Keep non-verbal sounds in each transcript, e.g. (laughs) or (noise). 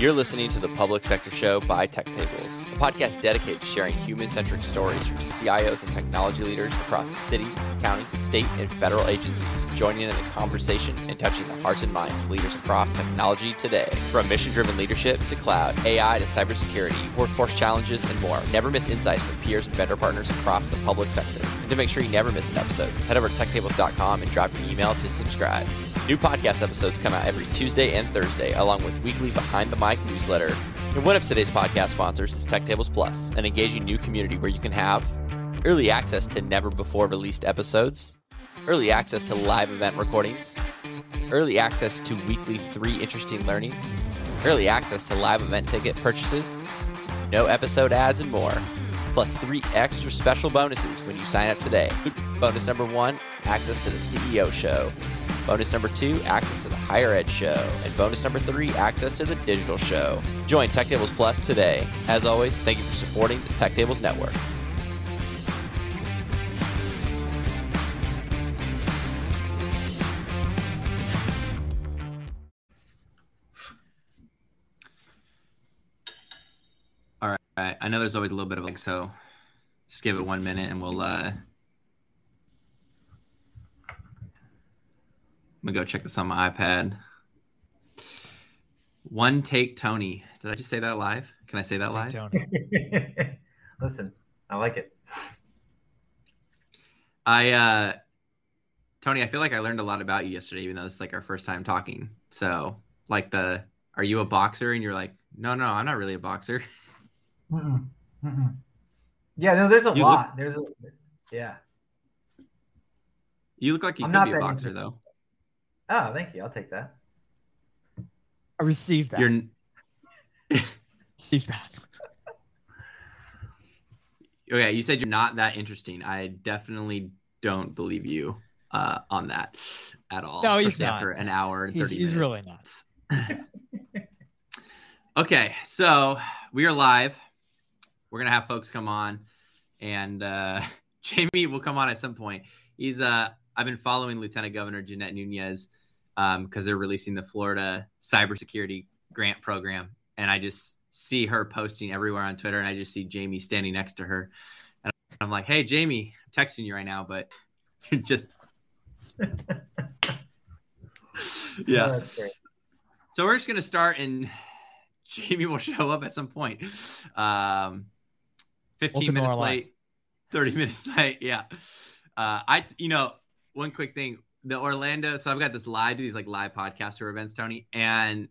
You're listening to the Public Sector Show by Tech Tables, a podcast dedicated to sharing human centric stories from CIOs and technology leaders across city, county, state, and federal agencies, joining in the conversation and touching the hearts and minds of leaders across technology today. From mission driven leadership to cloud, AI to cybersecurity, workforce challenges, and more. Never miss insights from peers and vendor partners across the public sector. To make sure you never miss an episode, head over to techtables.com and drop your email to subscribe. New podcast episodes come out every Tuesday and Thursday, along with weekly Behind the Mic newsletter. And one of today's podcast sponsors is Tech Tables Plus, an engaging new community where you can have early access to never before released episodes, early access to live event recordings, early access to weekly three interesting learnings, early access to live event ticket purchases, no episode ads, and more. Plus three extra special bonuses when you sign up today. Bonus number one access to the CEO show. Bonus number two, access to the higher ed show. And bonus number three, access to the digital show. Join Tech Tables Plus today. As always, thank you for supporting the Tech Tables Network. Right. I know there's always a little bit of like, so just give it one minute and we'll, uh, I'm gonna go check this on my iPad. One take Tony. Did I just say that live? Can I say that live? Tony. (laughs) Listen, I like it. I uh Tony, I feel like I learned a lot about you yesterday, even though this is like our first time talking. So like the are you a boxer? And you're like, no, no, I'm not really a boxer. (laughs) Mm-mm. Mm-mm. Yeah, no, there's a You lot. There's a yeah. You look like you I'm could not be a boxer interested. though. Oh, thank you. I'll take that. I received that. You're (laughs) received that. okay, you said you're not that interesting. I definitely don't believe you uh on that at all. No, he's not. After an hour and 30 He's, he's really not. (laughs) Okay, so we are live. We're gonna have folks come on, and uh, (laughs) Jamie will come on at some point. He's uh, I've been following Lieutenant Governor Jeanette Nunez because they're releasing the Florida cybersecurity grant program, and I just see her posting everywhere on Twitter, and I just see Jamie standing next to her, and I'm like, "Hey, Jamie, I'm texting you right now, but (laughs) you're just (laughs) yeah." Oh. So we're just gonna start, and Jamie will show up at some point. Um, Fifteen Welcome minutes our life. late, thirty (laughs) minutes late. Yeah. Uh, I, you know, one quick thing: the Orlando. So I've got this live, do these like live podcaster events, Tony, and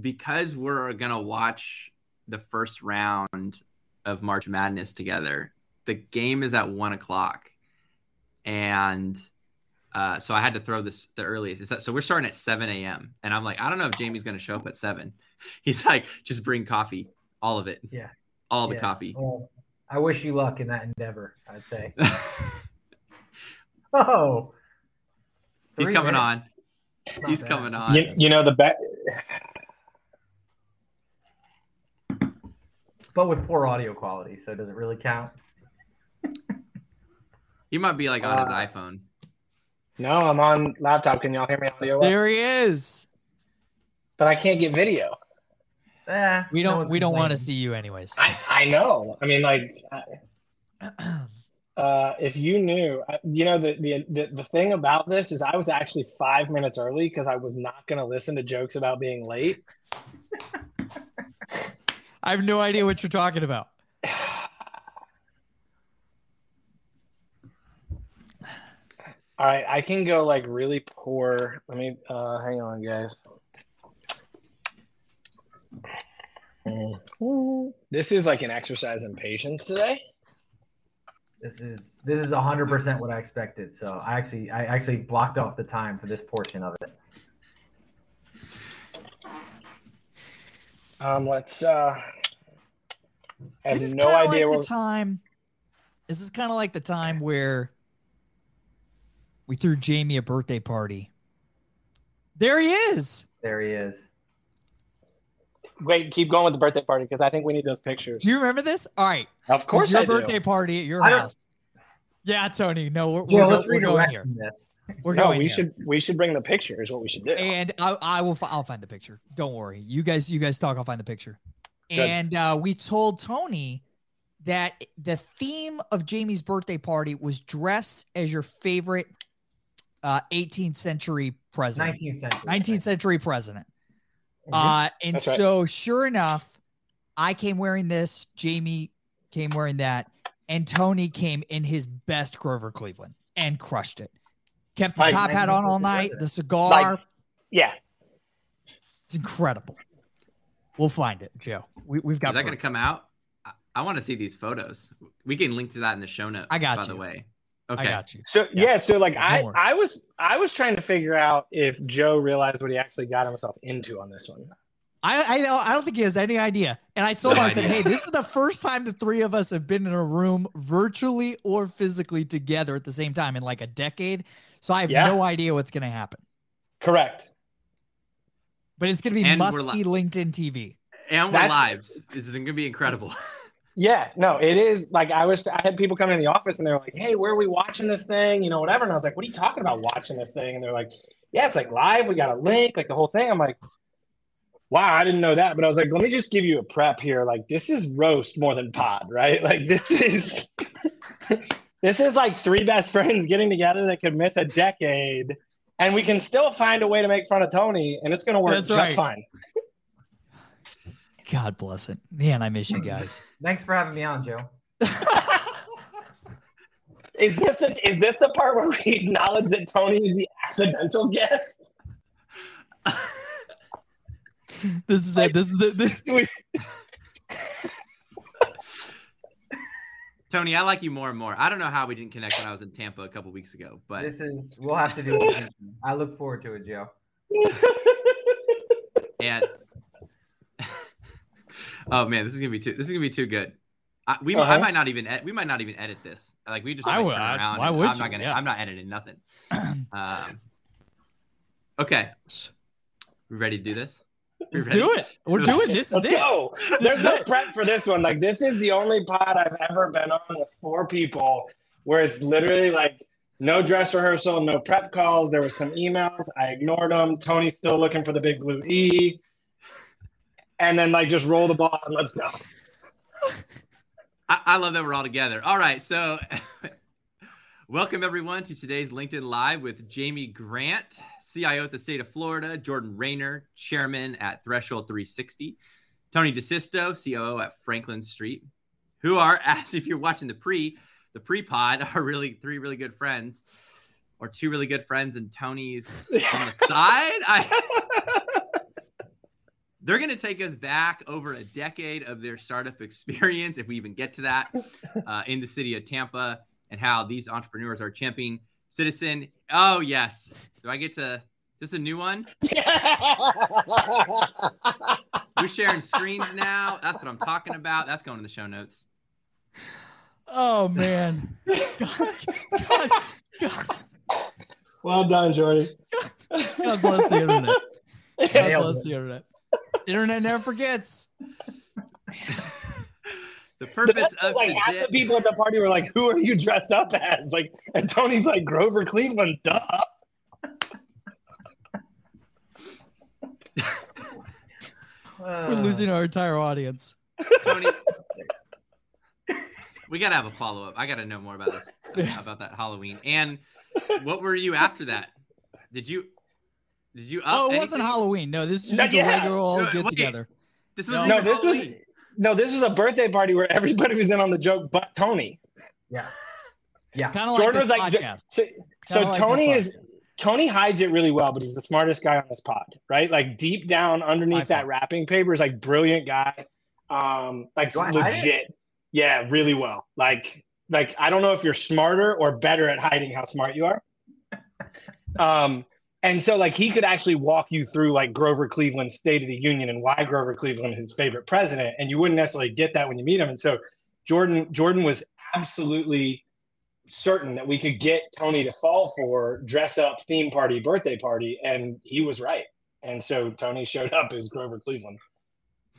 because we're gonna watch the first round of March Madness together, the game is at one o'clock, and uh, so I had to throw this the earliest. So we're starting at 7 a.m. And I'm like, I don't know if Jamie's going to show up at 7. (laughs) He's like, just bring coffee, all of it, Yeah. all the yeah. coffee. Well, I wish you luck in that endeavor. I'd say. (laughs) Oh, He's coming on. minutes. Not He's bad. coming on. You, you know the bet. but with poor audio quality. So does it really count? He might be like on his Uh, iPhone. No, I'm on laptop. Can y'all hear me audio? There he is. But I can't get video. Eh, We don't one's we don't want to see you anyways. I, I know. I mean, like, (clears throat) uh, if you knew, uh, you know, the, the the the thing about this is, I was actually five minutes early because I was not going to listen to jokes about being late. I have no idea what you're talking about. (sighs) All right, I can go like really poor. Let me uh, hang on, guys. This is like an exercise in patience today. This is this is hundred percent what I expected. So I actually I actually blocked off the time for this portion of it. Um, let's. Uh, I have This is no idea like what. the time. This is kind of like the time where we threw Jamie a birthday party. There he is. There he is. Wait, keep going with the birthday party because I think we need those pictures. Do you remember this? All right. of course, your I do. birthday party at your I don't- house. Yeah, Tony. No, we're, Yeah, we're, let's go- we're going here. this. We're no, going we there. should we should bring the picture. Is what we should do. and I, I will. fi- I'll find the picture. Don't worry. You guys. You guys talk. I'll find the picture. Good. And uh, we told Tony that the theme of Jamie's birthday party was dress as your favorite uh, 18th century president, 19th century. 19th century president. Mhm. Uh, and That's right. so, sure enough, I came wearing this. Jamie came wearing that, and Tony came in his best Grover Cleveland and crushed it. Kept the Like- top hat on all night, the cigar. Like- yeah, It's incredible. We'll find it, Joe. We, we've got. Is that going to come out? I, I want to see these photos. We can link to that in the show notes. I got by you. the way. I got you. So Yeah. yeah, so like Don't I. I was I was trying to figure out if Joe realized what he actually got himself into on this one. I, I don't- I don't think he has any idea. And I told No him, I said, hey, this is the first time the three of us have been in a room virtually or physically together at the same time in like a decade. So I have Yeah. no idea what's going to happen. Correct. But it's going to be And must see LinkedIn TV. And we're That's- live. This is going to be incredible. Yeah, no, it is like I was. I had people come in the office and they're like, "Hey, where are we watching this thing? You know, whatever." And I was like, "What are you talking about watching this thing?" And they're like, "Yeah, it's like live. We got a link, like the whole thing." I'm like, "Wow, I didn't know that." But I was like, "Let me just give you a prep here. Like, this is roast more than pod, right? (laughs) Like, this is (laughs) this is like three best friends getting together that could miss a decade." And we can still find a way to make fun of Tony, and it's going to work That's just right. fine. God bless it. Man, I miss you guys. (laughs) Thanks for having me on, Joe. (laughs) Is this the is this the part where we acknowledge that Tony is the accidental guest? (laughs) this is it. This is the. the Tony, I like you more and more. I don't know how we didn't connect when I was in Tampa a couple weeks ago, but This is we'll have to do it. I look forward to it, Joe. and oh man, this is gonna be too. This is gonna be too good. I, we Uh-huh. I might not even ed- we might not even edit this. Like we just I like, would- turn I- around why would I'm you? not gonna. Yeah. I'm not editing nothing. (clears throat) Um, okay, we ready to do this? Let's do it. We're doing this. Is Let's it. go. There's is no it. prep for this one. Like this is the only pod I've ever been on with four people where it's literally like no dress rehearsal, no prep calls. There was some emails. I ignored them. Tony's still looking for the big blue E. And then like just roll the ball and let's go. I, I love that we're all together. All right, so (laughs) welcome everyone to today's LinkedIn Live with Jamie Grant, CIO at the state of Florida, Jordan Raynor, chairman at Threshold 360, Tony DeSisto, COO at Franklin Street, who are, (laughs) as if you're watching the pre, the pre-pod, (laughs) are really three really good friends, or two really good friends, and Tony's on the side. I they're going to take us back over a decade of their startup experience, if we even get to that, (laughs) uh, in the city of Tampa, and how these entrepreneurs are championing citizen. Oh yes, do I get to? This Is this a new one? (laughs) We're sharing screens now. That's what I'm talking about. That's going in the show notes. Oh man. God, God, God, well done, Jordy. God bless the internet. (laughs) God Nailed bless it. the internet. Internet never forgets. (laughs) The purpose That's of like half today. the people at the party were like, "Who are you dressed up as?" Like, and Tony's like, "Grover Cleveland." Duh. (laughs) We're losing our entire audience. Tony, we gotta have a follow up. I gotta know more about this (laughs) about that Halloween. And what were you after that? Did you did you up oh, it wasn't? Halloween. No, this is No, just yeah. a regular old get together. This was No. No, even this was no, this was a birthday party where everybody was in on the joke, but Tony. Yeah. Yeah. Kind of like Jordan this was like, podcast. so, so like Tony is Tony hides it really well, but he's the smartest guy on this pod, right? Like deep down underneath that wrapping paper is like brilliant guy, um, like Do I hide it? legit, yeah, really well. Like, like I don't know if you're smarter or better at hiding how smart you are. (laughs) Um, and so like he could actually walk you through like Grover Cleveland's State of the Union and why Grover Cleveland is his favorite president, and you wouldn't necessarily get that when you meet him. And so Jordan Jordan was absolutely certain that we could get Tony to fall for dress up theme party birthday party, and he was right. And so Tony showed up as Grover Cleveland.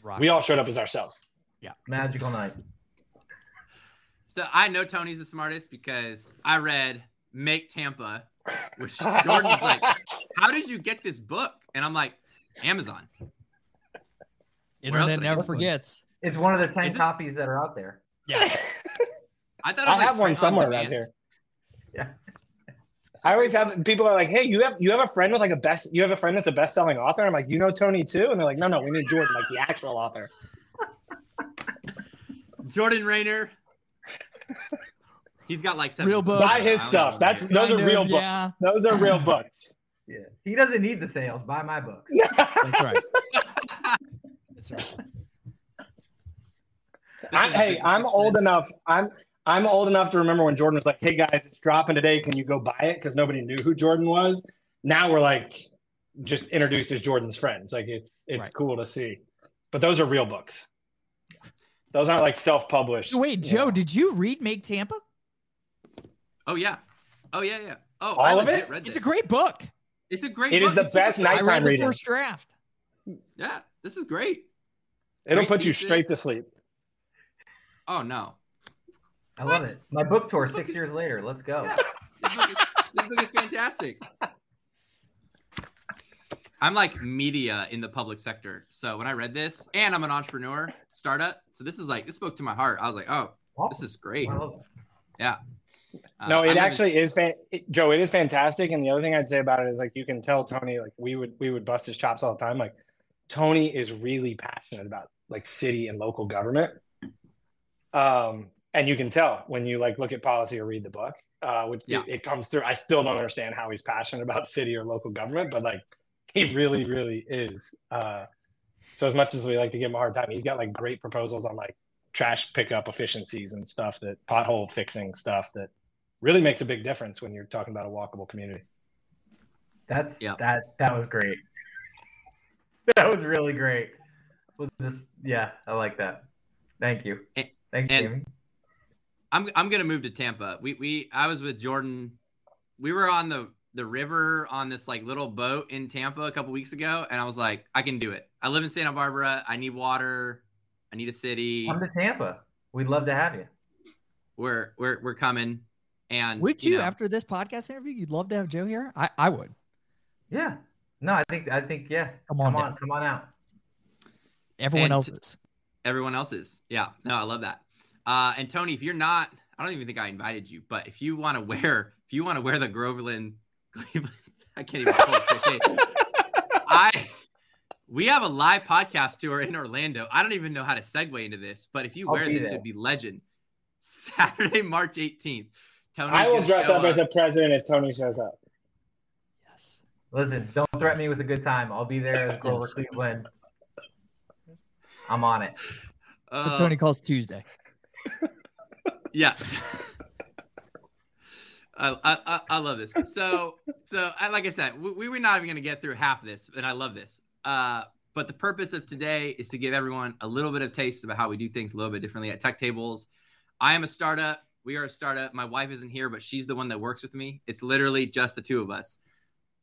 Rock. We all showed up as ourselves. Yeah, magical night. So I know Tony's the smartest because I read Make Tampa which Jordan was like, "How did you get this book?" And I'm like, "Amazon." Where Internet never forgets. It's one of the ten this- copies that are out there. Yeah. (laughs) I thought it I was like have one print on somewhere demand. around here. Yeah. I always have people are like, "Hey, you have you have a friend with like a best you have a friend that's a best selling author?" I'm like, "You know Tony too?" And they're like, "No, no, we need Jordan, like the actual author." Jordan Raynor. He's got like seven Real books. Buy I his don't stuff. know. That's those Kind are real books. yeah. Those are real books. (laughs) Yeah. He doesn't need the sales. Buy my books. That's right. (laughs) That's right. I, hey, I'm old expense. enough. I'm I'm old enough to remember when Jordan was like, "Hey guys, it's dropping today. Can you go buy it?" Because nobody knew who Jordan was. Now we're like, just introduced as Jordan's friends. Like it's it's Right. cool to see. But those are real books. Those aren't like self-published. Wait, Joe, know. did you read Make Tampa? Oh yeah. Oh yeah, yeah. Oh, All I of it? Read It's a great book. It's a great. It is book. the It's super best fun. I nighttime read the reading. first draft. Yeah, this is great. It'll Great put you pieces. straight to sleep. Oh no. I love it. My book tour six years later. Let's go. Yeah. This book, is, this book is fantastic. I'm like media in the public sector. So when I read this, and I'm an entrepreneur, startup. So this is like this spoke to my heart. I was like, oh, this is great. I love it. Yeah. Uh, no, it love actually this- is, fan- it, Joe. It is fantastic. And the other thing I'd say about it is like you can tell Tony, like we would we would bust his chops all the time. Like Tony is really passionate about like city and local government. Um, and you can tell when you like look at policy or read the book. Uh, which Yeah. it, it comes through. I still don't understand how he's passionate about city or local government, but like he really, really is. Uh, so as much as we like to give him a hard time, he's got like great proposals on like trash pickup efficiencies and stuff that pothole fixing stuff that really makes a big difference when you're talking about a walkable community. That's Yeah. that that was great. (laughs) That was really great. We'll just yeah, I like that. Thank you. And- Thanks, and- Jamie. I'm I'm gonna move to Tampa. We we I was with Jordan. We were on the the river on this like little boat in Tampa a couple weeks ago, and I was like, I can do it. I live in Santa Barbara. I need water. I need a city. Come to Tampa. We'd love to have you. We're we're we're coming. And Would you, know, after this podcast interview, you'd love to have Joe here? I, I would. Yeah. No, I think I think yeah. Come on Come down. on, come on out. Everyone And- else's. everyone else's? Yeah. No, I love that. Uh, and Tony, if you're not, I don't even think I invited you, but if you want to wear, if you want to wear the Groveland Cleveland, (laughs) I can't even pull it straight face. I we have a live podcast tour in Orlando. I don't even know how to segue into this, but if you I'll wear this, there. it'd be legend. (laughs) Saturday, March 18th. Tony, I will dress up as a president if Tony shows up. Yes. Listen, don't threaten me with a good time. I'll be there as Grover Cleveland. I'm on it. What uh, Tony calls Tuesday. (laughs) Yeah. I, I, I- I love this. So, so I, like I said, we, we were not even going to get through half of this, and I love this. Uh, but the purpose of today is to give everyone a little bit of taste about how we do things a little bit differently at Tech Tables. I am a startup. We are a startup. My wife isn't here, but she's the one that works with me. It's literally just the two of us.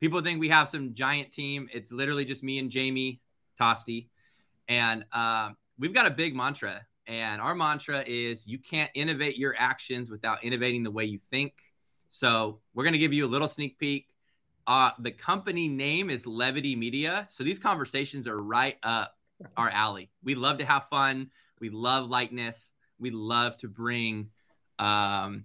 People think we have some giant team. It's literally just me and Jamie Toste. And uh, we've got a big mantra. And our mantra is you can't innovate your actions without innovating the way you think. So we're going to give you a little sneak peek. Uh, the company name is Levity Media. So these conversations are right up our alley. We love to have fun. We love lightness. We love to bring um,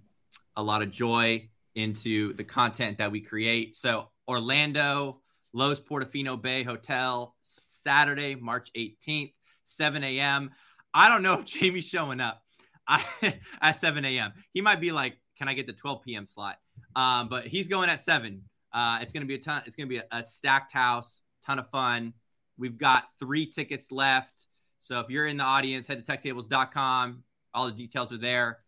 a lot of joy into the content that we create. So Orlando, Loews Portofino Bay Hotel, Saturday, March 18th, 7 a.m. I don't know if Jamie's showing up (laughs) at 7 a.m. He might be like, "Can I get the 12 p.m. slot?" Um, but he's going at seven. Uh, it's gonna be a ton. It's gonna be a, a stacked house, ton of fun. We've got three tickets left. So if you're in the audience, head to techtables.com. All the details are there.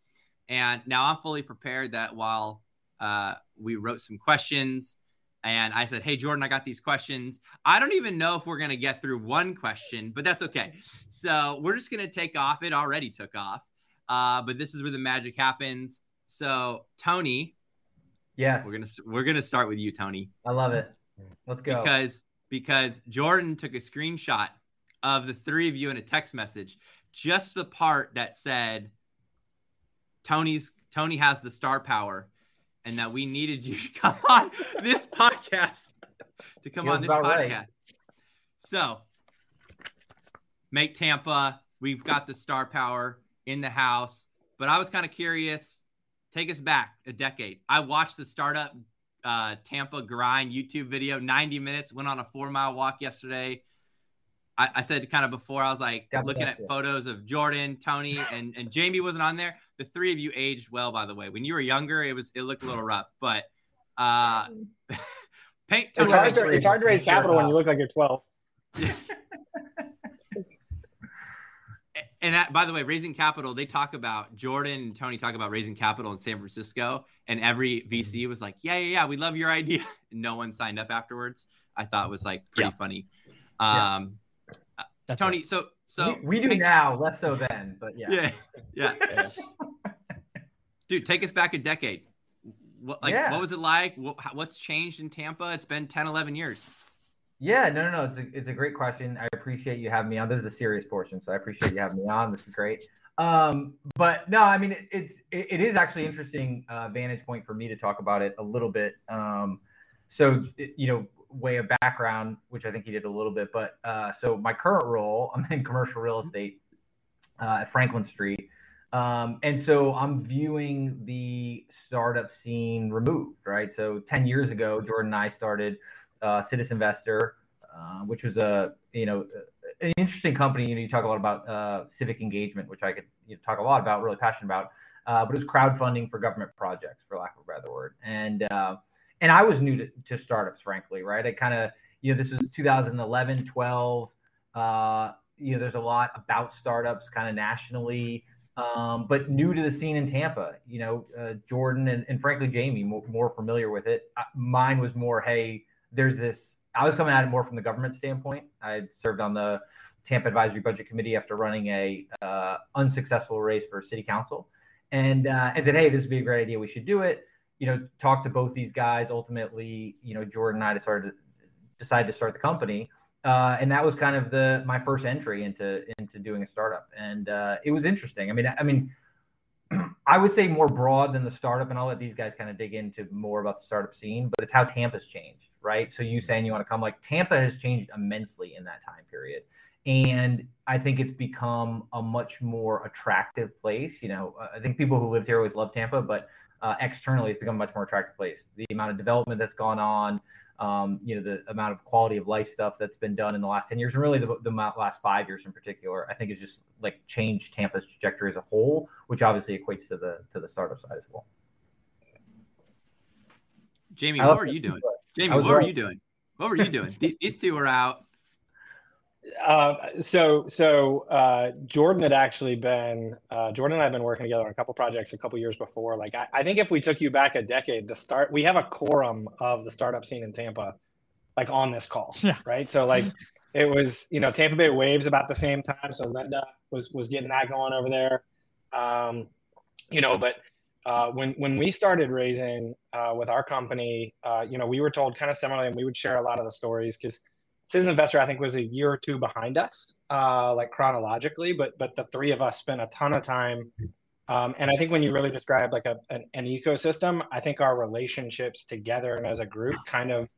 And now I'm fully prepared that while uh, we wrote some questions and I said, Hey, Jordan, I got these questions. I don't even know if we're going to get through one question, but that's okay. So we're just going to take off. It already took off. Uh, but this is where the magic happens. So, Tony, Yes. we're going to we're going to start with you, Tony I love it. Let's go. because because Jordan took a screenshot of the three of you in a text message, just the part that said Tony's Tony has the star power, and that we needed you to come on this podcast to come Feels on this podcast. right. So, make Tampa. We've got the star power in the house, but I was kind of curious. Take us back a decade. I watched the startup uh, Tampa grind YouTube video, 90 minutes. Went on a four mile walk yesterday. I, I said kind of before, I was like God looking at you. photos of Jordan, Tony, (laughs) and and Jamie wasn't on there. The three of you aged well, by the way. When you were younger, it was it looked a little rough, but uh, (laughs) paint It's hard to it's hard to raise capital when you look like you're 12. (laughs) and that, by the way, raising capital, they talk about Jordan and Tony talk about raising capital in San Francisco, and every VC was like, "Yeah, yeah, yeah, we love your idea." And (laughs) no one signed up afterwards. I thought was like pretty Yeah. funny. Yeah. Um, That's Tony, right. so so we, we do paint- now, less so then, but yeah. yeah, yeah, (laughs) Yeah. dude, take us back a decade. What like Yeah. what was it like? What, what's changed in Tampa? It's been 10, 11 years. Yeah, no, no, no. It's a, it's a great question. I appreciate you having me on. This is the serious portion, so I appreciate you having me on. This is great. Um, but no, I mean, it, it's it, it is actually interesting uh, vantage point for me to talk about it a little bit. Um, so you know, way of background, which I think he did a little bit. But uh, so my current role, (laughs) I'm in commercial real estate uh, at Franklin Street. Um, and so I'm viewing the startup scene removed, right? So 10 years ago, Jordan and I started uh, Citizen Investor, uh, which was a you know an interesting company. You know, you talk a lot about uh, civic engagement, which I could you know, talk a lot about, really passionate about. Uh, but it was crowdfunding for government projects, for lack of a better word. And uh, and I was new to, to startups, frankly, right? I kind of you know this was 2011, 12. Uh, you know, there's a lot about startups kind of nationally. Um, but new to the scene in Tampa, you know, uh, Jordan and, and frankly Jamie more, more familiar with it. Mine was more, hey, there's this. I was coming at it more from the government standpoint. I served on the Tampa Advisory Budget Committee after running a uh, unsuccessful race for city council, and uh, and said, hey, this would be a great idea. We should do it. You know, talk to both these guys. Ultimately, you know, Jordan and I decided to, decided to start the company. Uh, and that was kind of the my first entry into into doing a startup, and uh, it was interesting. I mean, I mean, I would say more broad than the startup, and I'll let these guys kind of dig into more about the startup scene. But it's how Tampa's changed, right? So you saying you want to come, like Tampa has changed immensely in that time period, and I think it's become a much more attractive place. You know, uh, I think people who lived here always loved Tampa, but uh, externally, it's become a much more attractive place. The amount of development that's gone on, um, you know, the amount of quality of life stuff that's been done in the last 10 years, and really the, the last five years in particular, I think has just like changed Tampa's trajectory as a whole, which obviously equates to the to the startup side as well. Jamie, what this you doing? Jamie, what were you doing? What were you doing? these, these two are out. Uh, so so uh, Jordan had actually been uh, Jordan and I have been working together on a couple projects a couple years before. Like I, I think if we took you back a decade, the start we have a quorum of the startup scene in Tampa, like on this call, Yeah. right? So like it was you know Tampa Bay Waves about the same time, so Linda was was getting that going over there, um, you know. But uh, when when we started raising uh, with our company, uh, you know, we were told kind of similarly, and we would share a lot of the stories because Citizen Investor, I think, was a year or two behind us, uh, like chronologically, but but the three of us spent a ton of time. Um, and I think when you really describe like a, an, an ecosystem, I think our relationships together and as a group kind of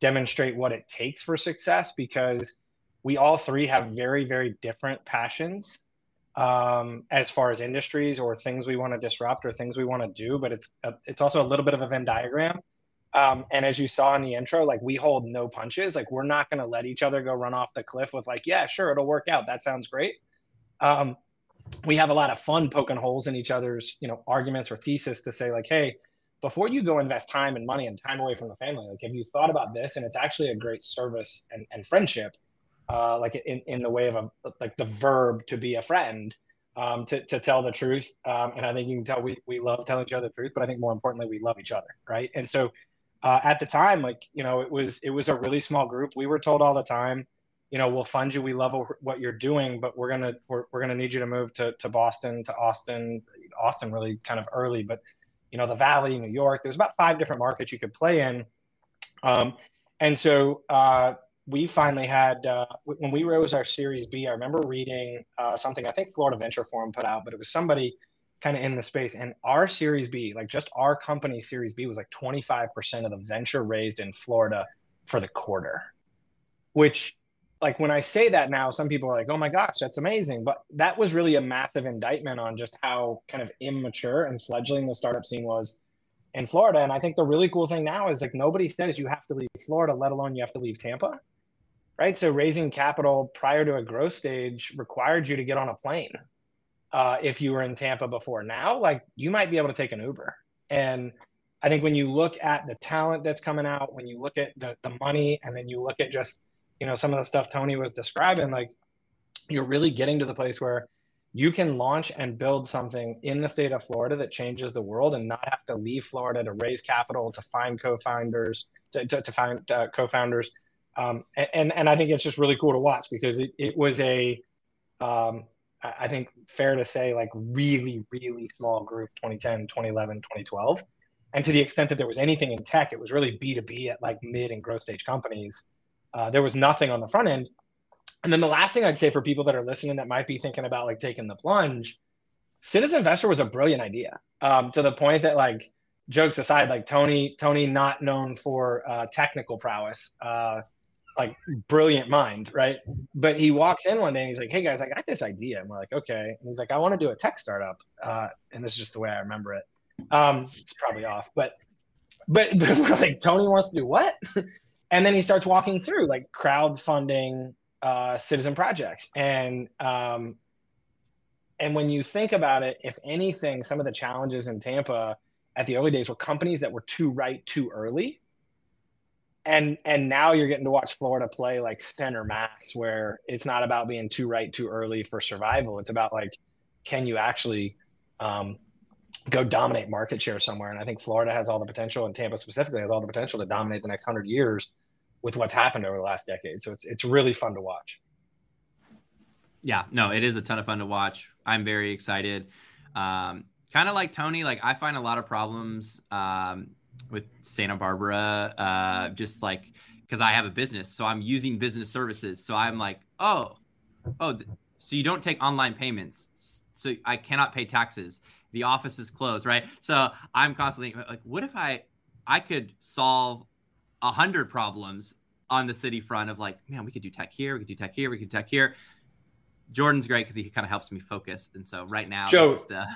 demonstrate what it takes for success because we all three have very, very different passions um, as far as industries or things we want to disrupt or things we want to do. But it's a, it's also a little bit of a Venn diagram. Um, and as you saw in the intro, like we hold no punches. Like we're not going to let each other go run off the cliff with like, yeah, sure, it'll work out. That sounds great. Um, we have a lot of fun poking holes in each other's, you know, arguments or thesis to say like, hey, before you go invest time and money and time away from the family, like have you thought about this? And it's actually a great service and, and friendship, uh, like in, in the way of a like the verb to be a friend. Um, to, to tell the truth. Um, and I think you can tell we, we love telling each other the truth, but I think more importantly, we love each other. Right. And so uh, at the time, like, you know, it was, it was a really small group. We were told all the time, you know, we'll fund you. We love what you're doing, but we're to, we're, we're to need you to move to, to Boston, to Austin, Austin really kind of early, but you know, the Valley, New York, there's about five different markets you could play in. Um, and so, uh, we finally had uh, when we rose our Series B. I remember reading uh, something I think Florida Venture Forum put out, but it was somebody kind of in the space. And our Series B, like just our company Series B, was like 25% of the venture raised in Florida for the quarter, which like when I say that now, some people are like, oh my gosh, that's amazing. But that was really a massive indictment on just how kind of immature and fledgling the startup scene was in Florida. And I think the really cool thing now is like nobody says you have to leave Florida, let alone you have to leave Tampa. Right. So raising capital prior to a growth stage required you to get on a plane. Uh, if you were in Tampa before now, like you might be able to take an Uber. And I think when you look at the talent that's coming out, when you look at the, the money, and then you look at just you know some of the stuff tony was describing like you're really getting to the place where you can launch and build something in the state of florida that changes the world and not have to leave florida to raise capital to find co-founders to, to, to find uh, co-founders um, and and i think it's just really cool to watch because it, it was a um, i think fair to say like really really small group 2010 2011 2012 and to the extent that there was anything in tech it was really b2b at like mid and growth stage companies. Uh, there was nothing on the front end. And then the last thing I'd say for people that are listening that might be thinking about like taking the plunge, Citizen Investor was a brilliant idea. Um, to the point that like jokes aside, like Tony, Tony not known for uh, technical prowess, uh, like brilliant mind, right? But he walks in one day and he's like, "Hey guys, I got this idea." And we're like, "Okay." And he's like, "I want to do a tech startup," uh, and this is just the way I remember it. Um, it's probably off, but but, (laughs) but we're like, Tony wants to do what? (laughs) and then he starts walking through like crowdfunding uh, citizen projects and um, and when you think about it if anything some of the challenges in tampa at the early days were companies that were too right too early and and now you're getting to watch florida play like center mass where it's not about being too right too early for survival it's about like can you actually um, go dominate market share somewhere and i think florida has all the potential and tampa specifically has all the potential to dominate the next 100 years with what's happened over the last decade. So it's it's really fun to watch. Yeah, no, it is a ton of fun to watch. I'm very excited. Um, kind of like Tony, like I find a lot of problems um, with Santa Barbara, uh, just like because I have a business, so I'm using business services. So I'm like, oh, oh, so you don't take online payments, so I cannot pay taxes. The office is closed, right? So I'm constantly like, what if I I could solve a hundred problems on the city front of like, man, we could do tech here, we could do tech here, we could do tech here. Jordan's great because he kind of helps me focus. And so right now, Joe, the...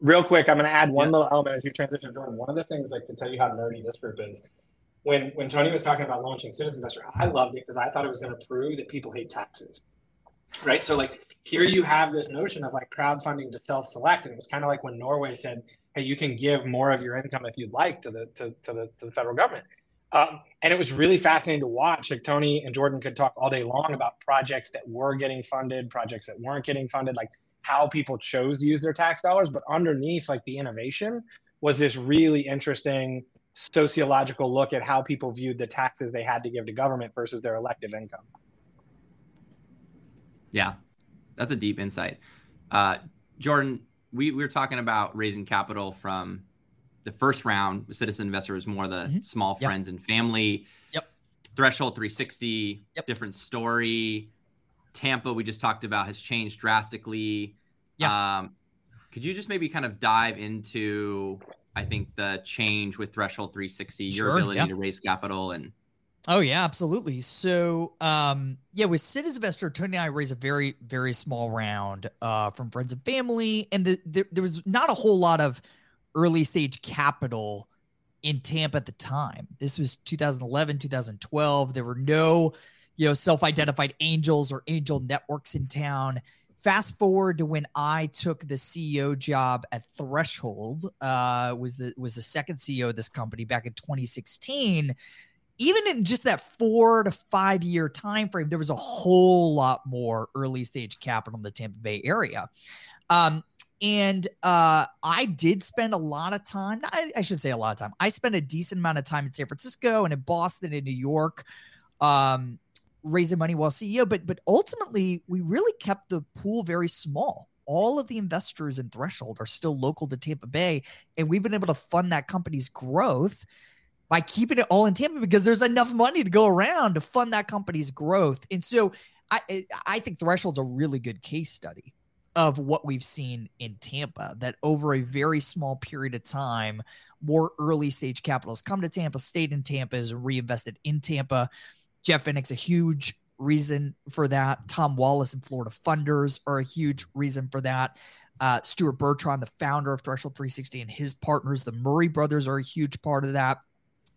real quick, I'm going to add one yeah. little element as you transition, Jordan. One of the things like to tell you how nerdy this group is. When when Tony was talking about launching Citizen Investor, I loved it because I thought it was going to prove that people hate taxes. Right. So like here you have this notion of like crowdfunding to self-select, and it was kind of like when Norway said, "Hey, you can give more of your income if you'd like to the to, to the to the federal government." Um, and it was really fascinating to watch. Like Tony and Jordan could talk all day long about projects that were getting funded, projects that weren't getting funded, like how people chose to use their tax dollars. But underneath, like the innovation was this really interesting sociological look at how people viewed the taxes they had to give to government versus their elective income. Yeah, that's a deep insight. Uh, Jordan, we, we were talking about raising capital from the first round, Citizen Investor was more the mm-hmm. small yep. friends and family. Yep. Threshold 360, yep. different story. Tampa, we just talked about, has changed drastically. Yeah. Um, could you just maybe kind of dive into, I think, the change with Threshold 360, sure, your ability yeah. to raise capital and Oh yeah, absolutely. So um yeah, with Citizen Investor, Tony and I raised a very, very small round uh from friends and family. And the, the, there was not a whole lot of early stage capital in Tampa at the time. This was 2011, 2012. There were no, you know, self-identified angels or angel networks in town. Fast forward to when I took the CEO job at Threshold, uh, was the was the second CEO of this company back in 2016. Even in just that four to five year time frame, there was a whole lot more early stage capital in the Tampa Bay area. Um, and uh, I did spend a lot of time. I, I, should say a lot of time. I spent a decent amount of time in San Francisco and in Boston and New York, um, raising money while CEO. But but ultimately, we really kept the pool very small. All of the investors in Threshold are still local to Tampa Bay, and we've been able to fund that company's growth by keeping it all in Tampa because there's enough money to go around to fund that company's growth. And so I I think Threshold's a really good case study of what we've seen in Tampa that over a very small period of time, more early stage capitals come to Tampa, stayed in Tampa, is reinvested in Tampa. Jeff Vinik's a huge reason for that. Tom Wallace and Florida Funders are a huge reason for that. Uh, Stuart Bertrand, the founder of Threshold 360, and his partners, the Murray brothers, are a huge part of that.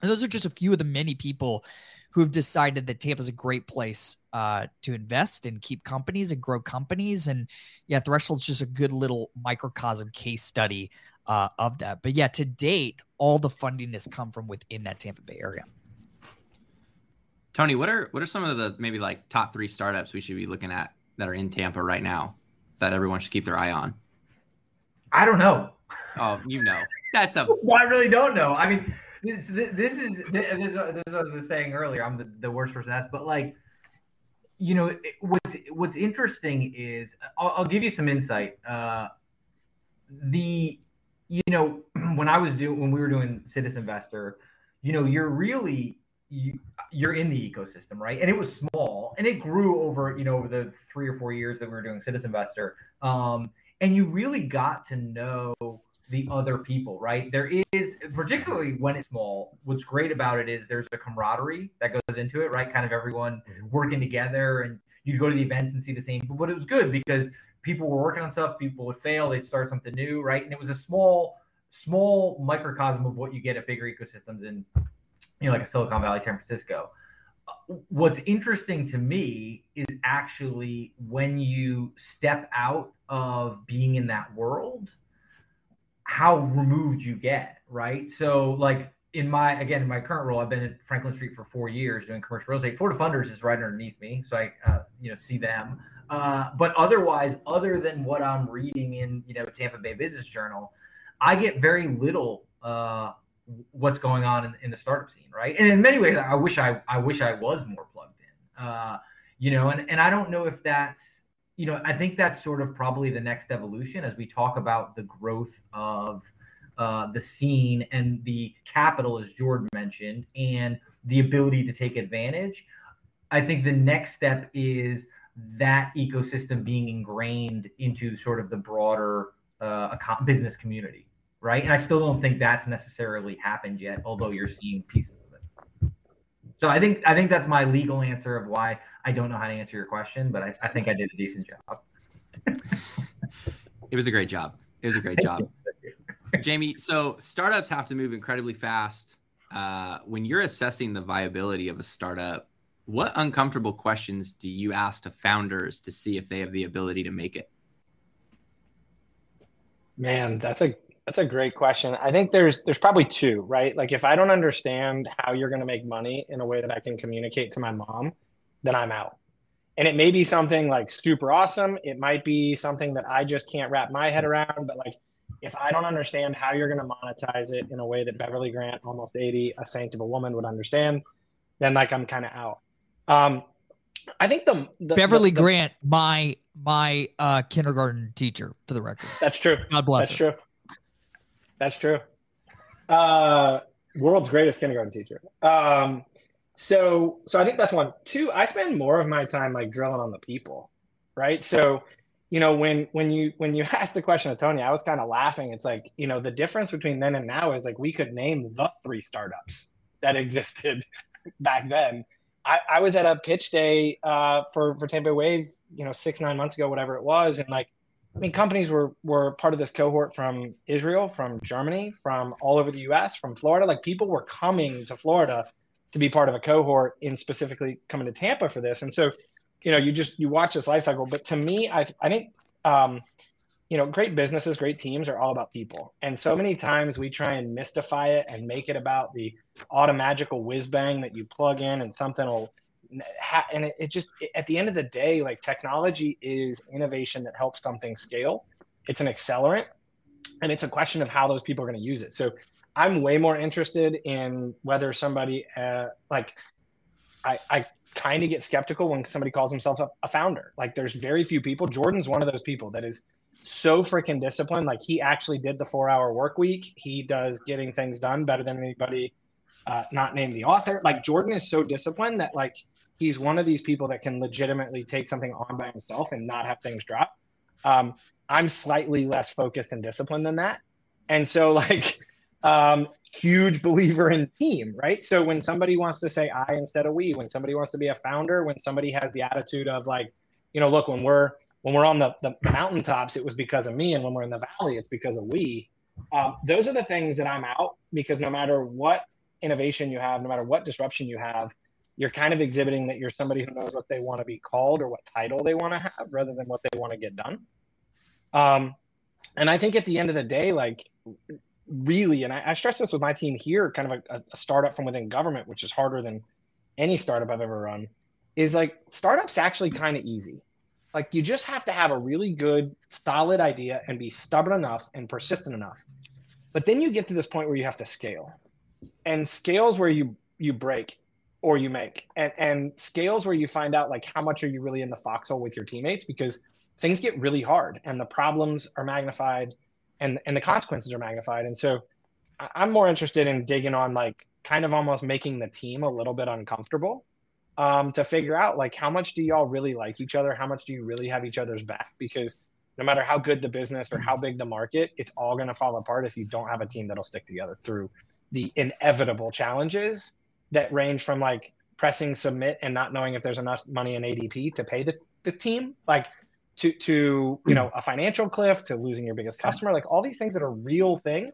And those are just a few of the many people who have decided that Tampa is a great place uh, to invest and keep companies and grow companies. And yeah, Threshold's just a good little microcosm case study uh, of that. But yeah, to date, all the funding has come from within that Tampa Bay area. Tony, what are what are some of the maybe like top three startups we should be looking at that are in Tampa right now that everyone should keep their eye on? I don't know. Oh, you know, that's a. (laughs) well, I really don't know. I mean, this this, this is this, this is what I was saying earlier. I'm the, the worst person to ask, but like, you know, what's what's interesting is I'll, I'll give you some insight. Uh, the you know (clears throat) when I was doing when we were doing Citizen Investor, you know, you're really you, you're in the ecosystem, right? And it was small, and it grew over you know over the three or four years that we were doing Citizen Investor, um, and you really got to know the other people, right? There is, particularly when it's small, what's great about it is there's a camaraderie that goes into it, right? Kind of everyone mm-hmm. working together and you'd go to the events and see the same. But it was good because people were working on stuff, people would fail, they'd start something new, right? And it was a small, small microcosm of what you get at bigger ecosystems in, you know, like a Silicon Valley, San Francisco. What's interesting to me is actually when you step out of being in that world how removed you get, right? So like in my again in my current role, I've been at Franklin Street for four years doing commercial real estate. Florida Funders is right underneath me, so I uh, you know see them. Uh, but otherwise, other than what I'm reading in you know Tampa Bay Business Journal, I get very little uh, what's going on in, in, the startup scene, right? And in many ways, I wish I I wish I was more plugged in, uh, you know. And and I don't know if that's you know, I think that's sort of probably the next evolution as we talk about the growth of uh, the scene and the capital, as Jordan mentioned, and the ability to take advantage. I think the next step is that ecosystem being ingrained into sort of the broader uh, business community, right? And I still don't think that's necessarily happened yet, although you're seeing pieces of it. so I think I think that's my legal answer of why I don't know how to answer your question, but I, I think I did a decent job. it was a great job. It was a great job. Jamie, so startups have to move incredibly fast. Uh, when you're assessing the viability of a startup, what uncomfortable questions do you ask to founders to see if they have the ability to make it? Man, that's a that's a great question. I think there's there's probably two, right? Like if I don't understand how you're going to make money in a way that I can communicate to my mom, then I'm out. And it may be something like super awesome. It might be something that I just can't wrap my head around, but like if I don't understand how you're going to monetize it in a way that Beverly Grant, almost 80, a saint of a woman would understand, then like I'm kind of out. Um, I think the, the Beverly the, Grant, my my uh, kindergarten teacher, for the record. That's true. God bless. That's her. true. That's true. Uh, world's greatest kindergarten teacher. Um, so, so I think that's one. Two, I spend more of my time like drilling on the people, right? So, you know, when when you when you (laughs) asked the question of Tony, I was kind of laughing. It's like, you know, the difference between then and now is like we could name the three startups that (laughs) existed back then. I, I was at a pitch day uh, for for Tampa Wave, you know, six nine months ago, whatever it was, and like I mean, companies were were part of this cohort from Israel, from Germany, from all over the U.S., from Florida. Like people were coming to Florida to be part of a cohort, in specifically coming to Tampa for this. And so, you know, you just you watch this life cycle. But to me, I I think, um, you know, great businesses, great teams are all about people. And so many times we try and mystify it and make it about the automagical whiz bang that you plug in and something will and it, it just at the end of the day like technology is innovation that helps something scale. It's an accelerant and it's a question of how those people are going to use it. So i'm way more interested in whether somebody uh, like i i kind of get skeptical when somebody calls themselves a, a founder. Like there's very few people. Jordan's one of those people that is so freaking disciplined. Like he actually did the four hour work week. He does getting things done better than anybody uh, not named the author. Like Jordan is so disciplined that like he's one of these people that can legitimately take something on by himself and not have things drop. Um, I'm slightly less focused and disciplined than that. And so, (laughs) like, um, huge believer in team, right? So when somebody wants to say I instead of we, when somebody wants to be a founder, when somebody has the attitude of like, you know, look, when we're when we're on the, the, mountaintops, it was because of me, and when we're in the valley, it's because of we. Um, those are the things that I'm out because no matter what innovation you have, no matter what disruption you have, you're kind of exhibiting that you're somebody who knows what they want to be called or what title they want to have rather than what they want to get done. Um, and I think at the end of the day, like really, and I, I stress this with my team here, kind of a, a startup from within government, which is harder than any startup I've ever run, is like startups actually kind of easy. Like you just have to have a really good, solid idea and be stubborn enough and persistent enough. But then you get to this point where you have to scale. And scales where you you break or you make. And and scales where you find out like how much are you really in the foxhole with your teammates because things get really hard and the problems are magnified and and the consequences are magnified. And so I'm more interested in digging on like kind of almost making the team a little bit uncomfortable um, to figure out like how much do y'all really like each other? How much do you really have each other's back? Because no matter how good the business or how big the market, it's all going to fall apart if you don't have a team that'll stick together through the inevitable challenges that range from like pressing submit and not knowing if there's enough money in ADP to pay the, the team. Like to to you know a financial cliff to losing your biggest customer like all these things that are real things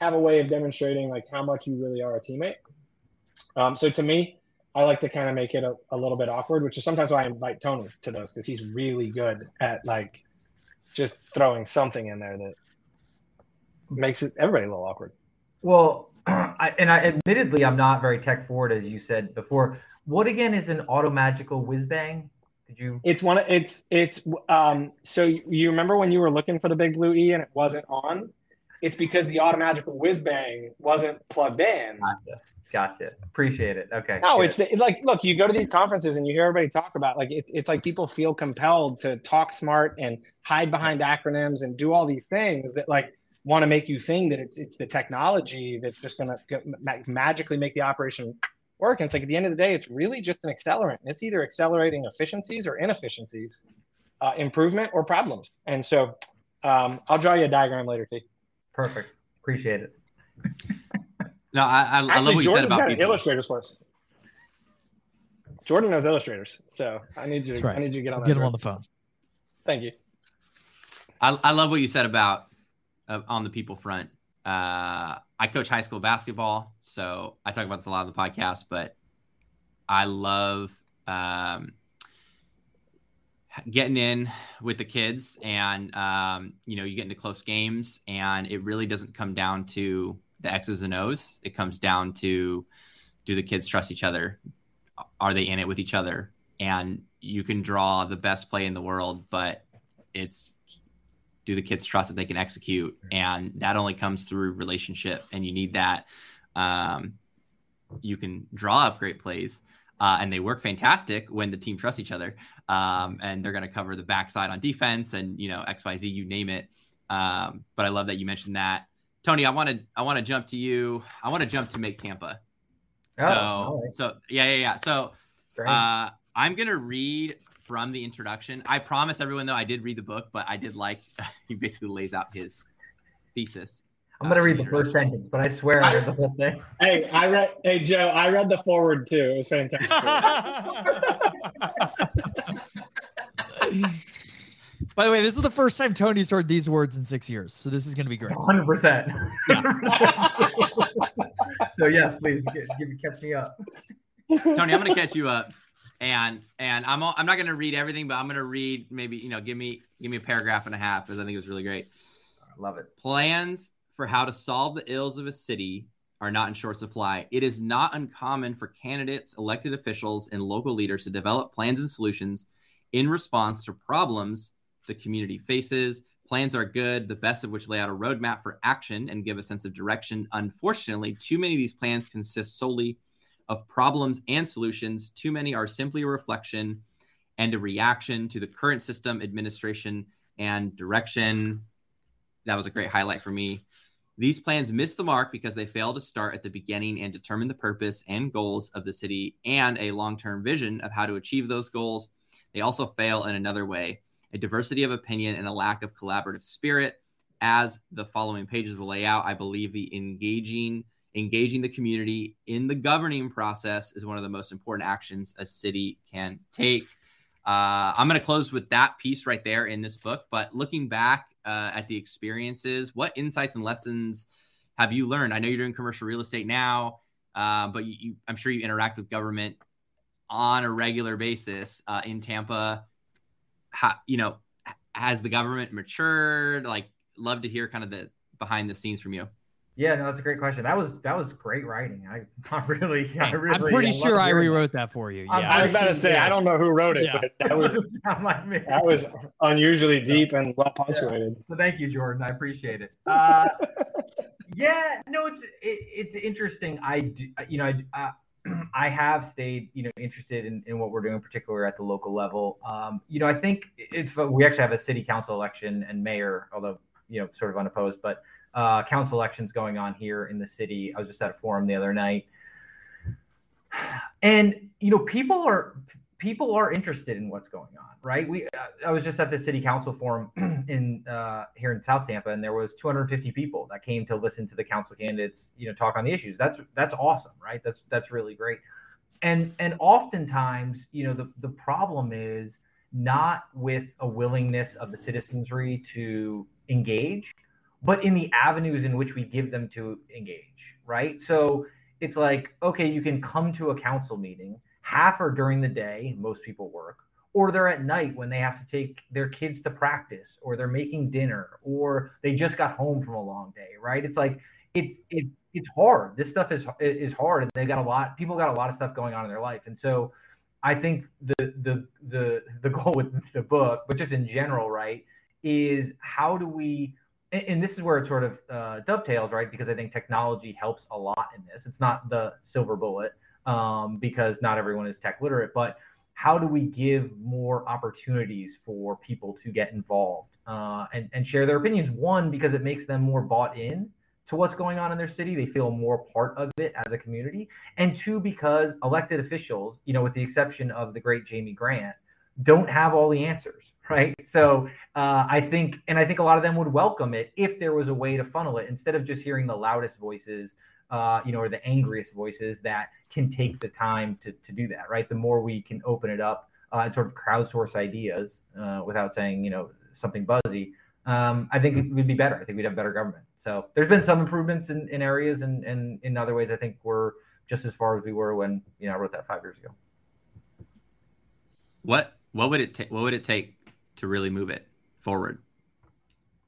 have a way of demonstrating like how much you really are a teammate um, so to me i like to kind of make it a, a little bit awkward which is sometimes why i invite tony to those because he's really good at like just throwing something in there that makes it everybody a little awkward well I, and I admittedly I'm not very tech forward as you said before. What again is an auto magical whiz bang? Did you? It's one. It's it's. Um. So you remember when you were looking for the big blue E and it wasn't on? It's because the auto magical whiz bang wasn't plugged in. Gotcha. Gotcha. Appreciate it. Okay. No, good. it's the, like look, you go to these conferences and you hear everybody talk about like it's it's like people feel compelled to talk smart and hide behind acronyms and do all these things that like want to make you think that it's it's the technology that's just going to magically make the operation work. And it's like at the end of the day, it's really just an accelerant. It's either accelerating efficiencies or inefficiencies, uh, improvement or problems. And so um, I'll draw you a diagram later, T. Perfect. Appreciate it. (laughs) No, I, I, Actually, I love what Jordan's you said about got illustrators for us. Jordan knows illustrators, so I need on the people front. Uh, I coach high school basketball, so I talk about this a lot on the podcast, but I love um, getting in with the kids and um, you know you get into close games and it really doesn't come down to the x's and o's. It comes down to do the kids trust each other? Are they in it with each other? And you can draw the best play in the world but it's do the kids trust that they can execute. And that only comes through relationship. And you need that um, you can draw up great plays uh, and they work fantastic when the team trusts each other um, and they're going to cover the backside on defense and you know xyz you name it. Um, but i love that you mentioned that. Tony i want to i want to jump to you. I want to jump to make tampa. Oh, so right. so yeah yeah yeah. So uh, i'm going to read from the introduction. I promise everyone though I did read the book, but I did like (laughs) he basically lays out his thesis. I'm gonna uh, read the first sentence, but I swear I, I read the whole thing. Hey, I read. Hey, Joe, I read the forward too. It was fantastic. (laughs) By the way, this is the first time Tony's heard these words in six years, so this is going to be great. 100. percent (laughs) So yes, please give, give, catch me up. Tony, I'm going to catch you up and and I'm I'm not going to read everything, but I'm going to read maybe you know give me give me a paragraph and a half because I think it was really great. I love it. Plans for how to solve the ills of a city are not in short supply. It is not uncommon for candidates, elected officials, and local leaders to develop plans and solutions in response to problems the community faces. Plans are good, the best of which lay out a roadmap for action and give a sense of direction. Unfortunately, too many of these plans consist solely of problems and solutions. Too many are simply a reflection and a reaction to the current system, administration, and direction. That was a great highlight for me. These plans miss the mark because they fail to start at the beginning and determine the purpose and goals of the city and a long term vision of how to achieve those goals. They also fail in another way. a diversity of opinion, and a lack of collaborative spirit. As the following pages will lay out, I believe the engaging engaging the community in the governing process is one of the most important actions a city can take. Uh, I'm going to close with that piece right there in this book. But looking back uh, at the experiences, what insights and lessons have you learned? I know you're doing commercial real estate now, uh, but you, you, I'm sure you interact with government on a regular basis uh, in Tampa. How, you know, has the government matured? Like, love to hear kind of the behind the scenes from you. Yeah, no, that's a great question. That was that was great writing. I, (laughs) I really, I really. I'm pretty sure I rewrote that. that. for you. Yeah, I was about to say yeah. I don't know who wrote it, yeah. but that was (laughs) like that was unusually deep and well punctuated. Yeah. So thank you, Jordan. I appreciate it. Uh, (laughs) yeah, no, it's it, it's interesting. I do, you know I. Uh, (clears throat) I have stayed, you know, interested in, in what we're doing, particularly at the local level. Um, you know, I think it's we actually have a city council election and mayor, although you know, sort of unopposed, but uh, council elections going on here in the city. I was just at a forum the other night, and you know, people are people are interested in what's going on, right? We I was just at the city council forum (clears throat) in uh, here in South Tampa, and there was 250 people that came to listen to the council candidates, you know, talk on the issues. That's that's awesome, right? That's that's really great. And and oftentimes, you know, the the problem is not with a willingness of the citizenry to engage but in the avenues in which we give them to engage, right? So it's like, okay, you can come to a council meeting, half are during the day, most people work, or they're at night when they have to take their kids to practice, or they're making dinner, or they just got home from a long day, right? It's like it's it's it's hard. This stuff is is hard, and they got a lot. People got a lot of stuff going on in their life, and so I think the the the the goal with the book, but just in general, right, is how do we and this is where it sort of uh, dovetails, right? Because I think technology helps a lot in this. It's not the silver bullet um, because not everyone is tech literate, but how do we give more opportunities for people to get involved uh, and, and share their opinions? One, because it makes them more bought in to what's going on in their city. They feel more part of it as a community. And two, because elected officials, you know, with the exception of the great Jamie Grant, don't have all the answers, (laughs) right? So uh, I think, and I think a lot of them would welcome it if there was a way to funnel it instead of just hearing the loudest voices, uh, you know, or the angriest voices that can take the time to, to do that, right? The more we can open it up uh, and sort of crowdsource ideas uh, without saying, you know, something buzzy, um, I think it would be better. I think we'd have better government. So there's been some improvements in, in areas and, and in other ways, I think we're just as far as we were when, you know, I wrote that five years ago. What what would it take? What would it take to really move it forward?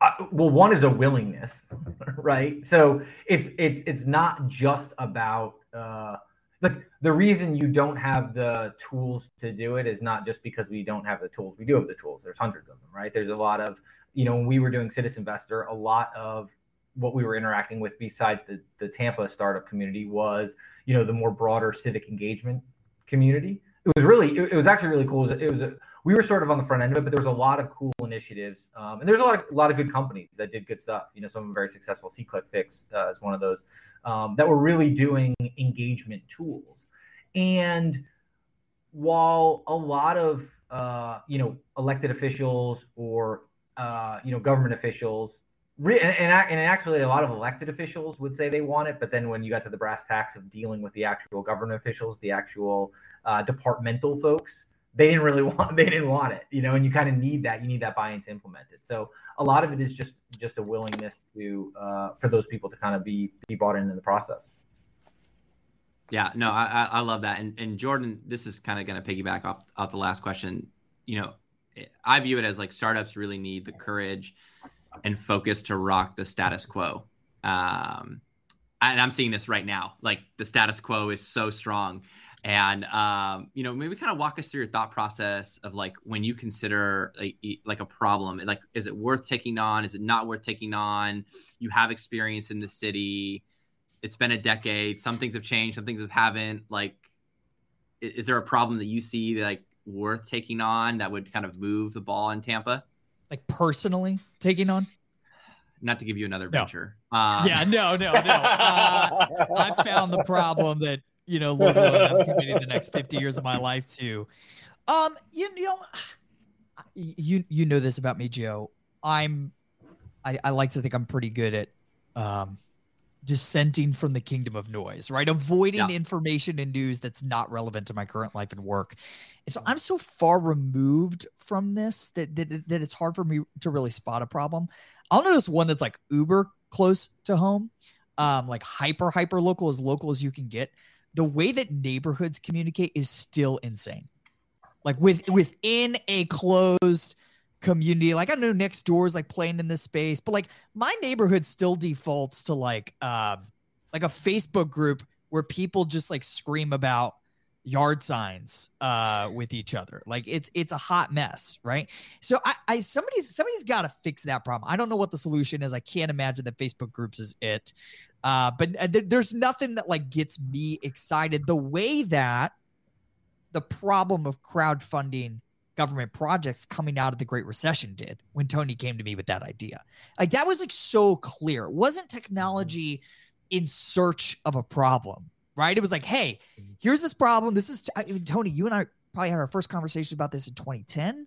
Uh, well, one is a willingness, (laughs) right? So it's it's it's not just about uh, like the reason you don't have the tools to do it is not just because we don't have the tools. We do have the tools. There's hundreds of them, right? There's a lot of you know when we were doing Citizinvestor, a lot of what we were interacting with besides the the Tampa startup community was you know the more broader civic engagement community it was really it, it was actually really cool. It was, it was a, we were sort of on the front end of it, but there was a lot of cool initiatives, um, and there's a lot of a lot of good companies that did good stuff. You know, some of them very successful. SeeClickFix uh, is one of those um, that were really doing engagement tools. And while a lot of uh, you know elected officials or uh, you know government officials and, and, actually a lot of elected officials would say they want it but then when you got to the brass tacks of dealing with the actual government officials the actual uh, departmental folks they didn't really (laughs) want they didn't want it you know and you kind of need that you need that buy-in to implement it. So a lot of it is just just a willingness to uh, for those people to kind of be be bought in in the process. Yeah no i i love that. And and jordan this is kind of going to piggyback off off the last question. You know i view it as like startups really need the courage and focus to rock the status quo. Um, and I'm seeing this right now. Like the status quo is so strong. And um, you know, maybe kind of walk us through your thought process of like when you consider like, like a problem, like is it worth taking on? Is it not worth taking on? You have experience in the city. It's been a decade. Some things have changed. Some things have haven't. Like, is, is there a problem that you see like worth taking on that would kind of move the ball in Tampa? Like personally taking on? Not to give you another no. venture. Um, yeah, no, no, no. (laughs) Uh, I found the problem that you know, Lord willing, I'm committing the next 50 years of my life to. Um, you, you know, (sighs) you you know this about me, Joe. I'm I, I like to think I'm pretty good at um dissenting from the kingdom of noise, right? Avoiding yeah. information and news that's not relevant to my current life and work. And so I'm so far removed from this that, that, that it's hard for me to really spot a problem. I'll notice one that's like uber close to home, um, like hyper, hyper local, as local as you can get. The way that neighborhoods communicate is still insane. Like with within a closed community. Like I know Nextdoor is like playing in this space, but like my neighborhood still defaults to like um like a Facebook group where people just like scream about yard signs uh with each other. Like it's it's a hot mess, right? So I, I somebody's somebody's got to fix that problem. I don't know what the solution is. I can't imagine that Facebook groups is it. Uh, but uh, th- there's nothing that like gets me excited the way that the problem of crowdfunding government projects coming out of the Great Recession did when Tony came to me with that idea. Like that was like so clear. It wasn't technology in search of a problem, right? It was like, hey, here's this problem. This is I mean, Tony. You and I probably had our first conversation about this in 2010.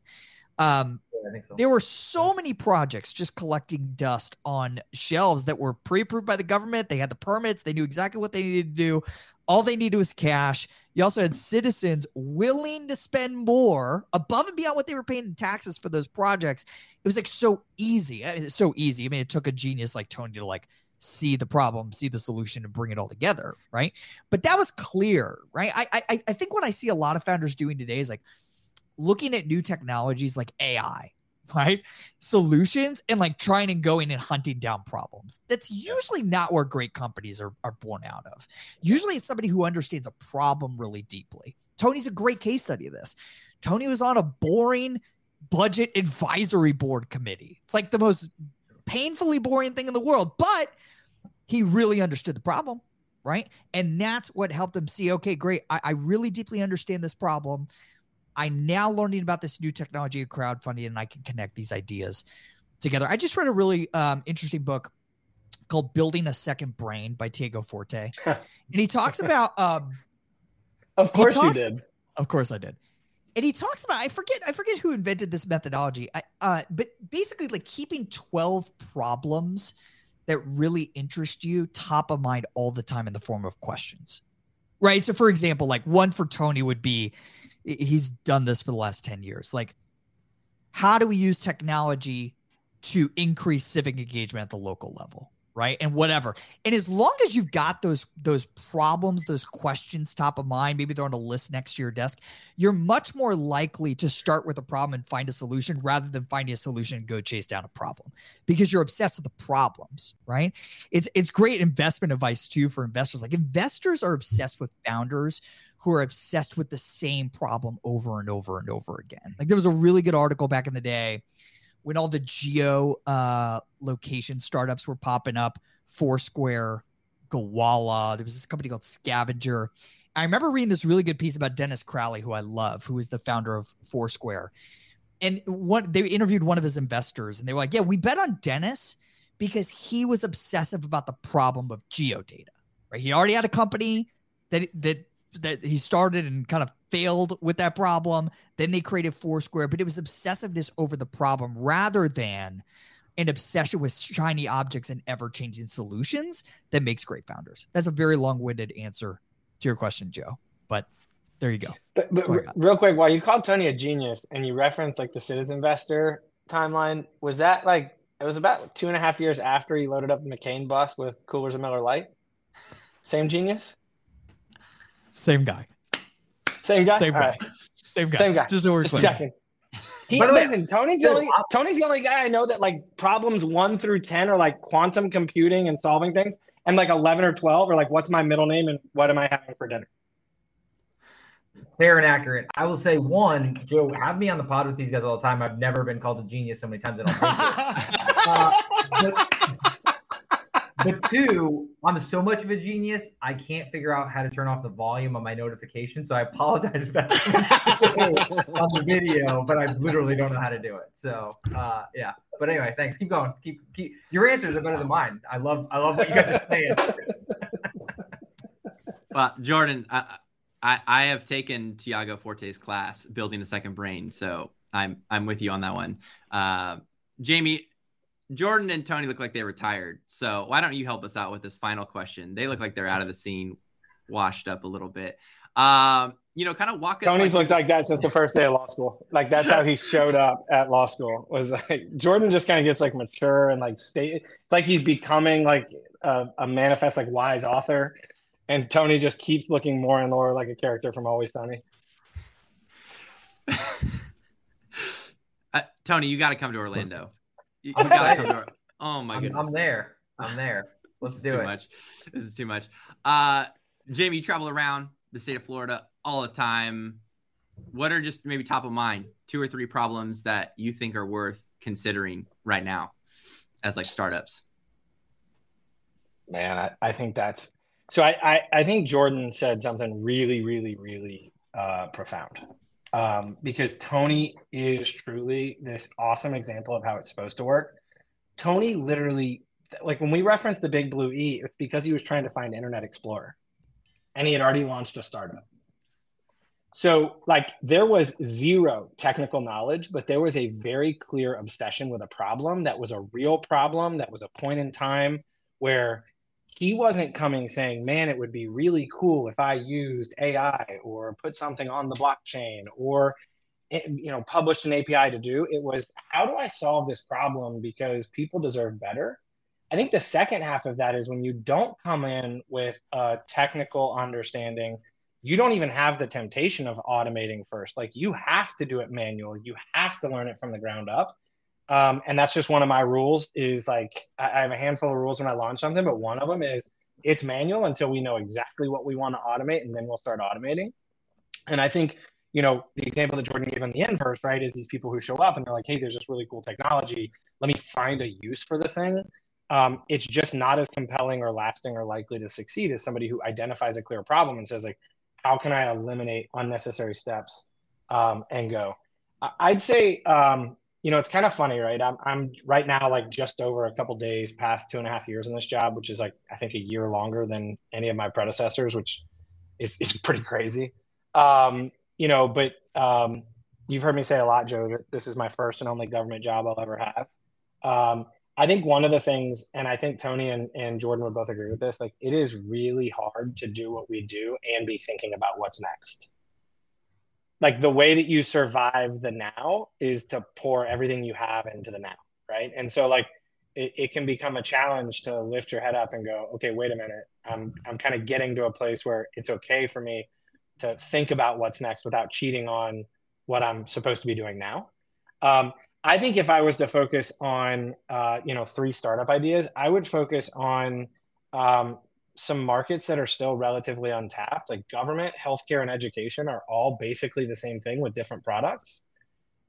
Um, yeah, so. There were so many projects just collecting dust on shelves that were pre-approved by the government. They had the permits. They knew exactly what they needed to do. All they needed was cash. You also had citizens willing to spend more above and beyond what they were paying in taxes for those projects. It was like so easy. It's so easy. I mean, it took a genius like Tony to like see the problem, see the solution, and bring it all together, right? But that was clear, right? I I I think what I see a lot of founders doing today is like looking at new technologies like AI, (laughs) right? Solutions and like trying and going and hunting down problems. That's usually not where great companies are, are born out of. Usually it's somebody who understands a problem really deeply. Tony's a great case study of this. Tony was on a boring budget advisory board committee. It's like the most painfully boring thing in the world, but he really understood the problem, right? And that's what helped him see okay, great. I, I really deeply understand this problem. I'm now learning about this new technology of crowdfunding, and I can connect these ideas together. I just read a really um, interesting book called "Building a Second Brain" by Tiago Forte, (laughs) and he talks about. Um, of course, talks, you did. Of course, I did. And he talks about I forget I forget who invented this methodology. I, uh, but basically, like keeping twelve problems that really interest you top of mind all the time in the form of questions, right? So, for example, like one for Tony would be he's done this for the last 10 years. Like, how do we use technology to increase civic engagement at the local level? Right? And whatever. And as long as you've got those those problems those questions top of mind maybe they're on a list next to your desk you're much more likely to start with a problem and find a solution rather than finding a solution and go chase down a problem because you're obsessed with the problems right? It's it's great investment advice too for investors. Like investors are obsessed with founders who are obsessed with the same problem over and over and over again. Like there was a really good article back in the day when all the geo uh, location startups were popping up, Foursquare, Gowalla, there was this company called SCVNGR. I remember reading this really good piece about Dennis Crowley, who I love, who is the founder of Foursquare. And what they interviewed one of his investors, and they were like, "Yeah, we bet on Dennis because he was obsessive about the problem of geodata. Right? He already had a company that that that he started and kind of failed with that problem. Then they created Foursquare, but it was obsessiveness over the problem rather than an obsession with shiny objects and ever changing solutions that makes great founders. That's a very long winded answer to your question, Joe. But there you go. But, but real quick, while you called Tony a genius and you referenced like the Citizinvestor timeline, was that like it was about two and a half years after he loaded up the McCain bus with coolers of Miller Lite? Same genius? Same guy. Same guy. Same guy. Right. Same guy. Same guy. Just, so Just checking. He, but listen, Tony's the only Tony's the only guy I know that like problems one through ten are like quantum computing and solving things, and like eleven or twelve are like what's my middle name and what am I having for dinner. Fair and accurate. I will say one, Joe, have me on the pod with these guys all the time. I've never been called a genius so many times. I don't (laughs) uh, but, but two, I'm so much of a genius, I can't figure out how to turn off the volume on my notification. So I apologize if that's (laughs) (laughs) on the video, but I literally don't know how to do it. So uh, yeah. But anyway, thanks. Keep going. Keep keep. Your answers are better than mine. I love I love what you guys are saying. (laughs) well, Jordan, I, I I have taken Tiago Forte's class, building a second brain. So I'm I'm with you on that one. Uh, Jamie, Jordan and Tony look like they retired. So why don't you help us out with this final question? They look like they're out of the scene, washed up a little bit. Um, you know, kind of walk. Tony's like, looked like that since the first day of law school. Like that's how he (laughs) showed up at law school. Was like Jordan just kind of gets like mature and like state. It's like he's becoming like a, a manifest like wise author, and Tony just keeps looking more and more like a character from Always Sunny. (laughs) uh, Tony, you got to come to Orlando. You, you gotta come to. Oh my I'm, goodness, I'm there. I'm there. Let's this do is too it. much. This is too much. Uh, Jamie, you travel around the state of Florida all the time. What are just maybe top of mind two or three problems that you think are worth considering right now as like startups? Man, I, I think that's so. I, I I think Jordan said something really, really, really uh, profound. Um, because Tony is truly this awesome example of how it's supposed to work. Tony literally, like when we reference the Big Blue E, it's because he was trying to find Internet Explorer, and he had already launched a startup. So, like, there was zero technical knowledge, but there was a very clear obsession with a problem that was a real problem, that was a point in time where he wasn't coming saying, man, it would be really cool if I used AI or put something on the blockchain or eh, you know published an API to do. It was how do I solve this problem because people deserve better. I think the second half of that is when you don't come in with a technical understanding, you don't even have the temptation of automating first. Like you have to do it manual. You have to learn it from the ground up. Um, and that's just one of my rules is like I, I have a handful of rules when I launch something, but one of them is it's manual until we know exactly what we want to automate and then we'll start automating. And I think, you know, the example that Jordan gave in the inverse, right, is these people who show up and they're like, hey, there's this really cool technology. Let me find a use for the thing. Um, it's just not as compelling or lasting or likely to succeed as somebody who identifies a clear problem and says, like, how can I eliminate unnecessary steps um, and go? I'd say, um, you know, it's kind of funny, right? I'm, I'm right now like just over a couple days past two and a half years in this job, which is like I think a year longer than any of my predecessors, which is is (laughs) pretty crazy. Um, you know, but um, you've heard me say a lot, Joe, that this is my first and only government job I'll ever have. Um, I think one of the things, and I think Tony and, and Jordan would both agree with this, like it is really hard to do what we do and be thinking about what's next like the way that you survive the now is to pour everything you have into the now right? And so like it, it can become a challenge to lift your head up and go okay wait a minute. I'm i'm kind of getting to a place where it's okay for me to think about what's next without cheating on what i'm supposed to be doing now. Um, i think if i was to focus on uh, you know three startup ideas i would focus on um, some markets that are still relatively untapped, like government, healthcare, and education, are all basically the same thing with different products.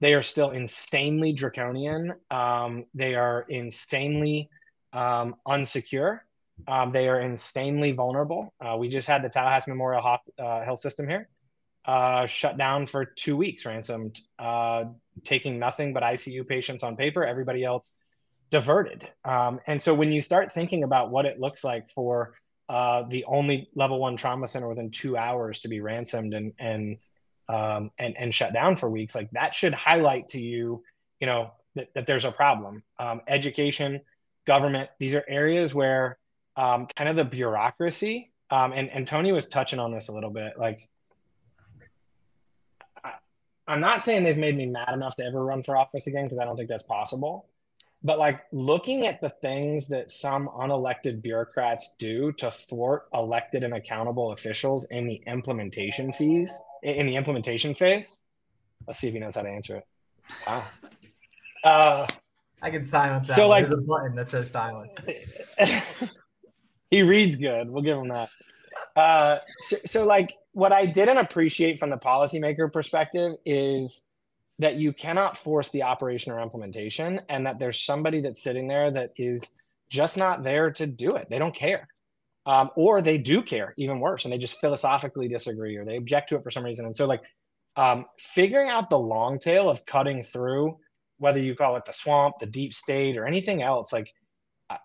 They are still insanely draconian. Um, they are insanely um, unsecure. Um, they are insanely vulnerable. Uh, we just had the Tallahassee Memorial Ho- uh, Health System here uh, shut down for two weeks, ransomed, uh, taking nothing but ICU patients on paper. Everybody else diverted. Um, and so when you start thinking about what it looks like for uh, the only level one trauma center within two hours to be ransomed and and um, and and shut down for weeks, like that should highlight to you, you know, that, that there's a problem. Um, education, government, these are areas where um, kind of the bureaucracy. Um, and and Tony was touching on this a little bit. Like, I, I'm not saying they've made me mad enough to ever run for office again because I don't think that's possible but like looking at the things that some unelected bureaucrats do to thwart elected and accountable officials in the implementation fees in the implementation phase let's see if he knows how to answer it wow uh, I can silence that. So, like- There's a button that says silence. (laughs) he reads good we'll give him that uh, so, so like what i didn't appreciate from the policymaker perspective is that you cannot force the operation or implementation and that there's somebody that's sitting there that is just not there to do it. They don't care. Um, or they do care even worse and they just philosophically disagree or they object to it for some reason. And so like um, figuring out the long tail of cutting through whether you call it the swamp the deep state or anything else like uh,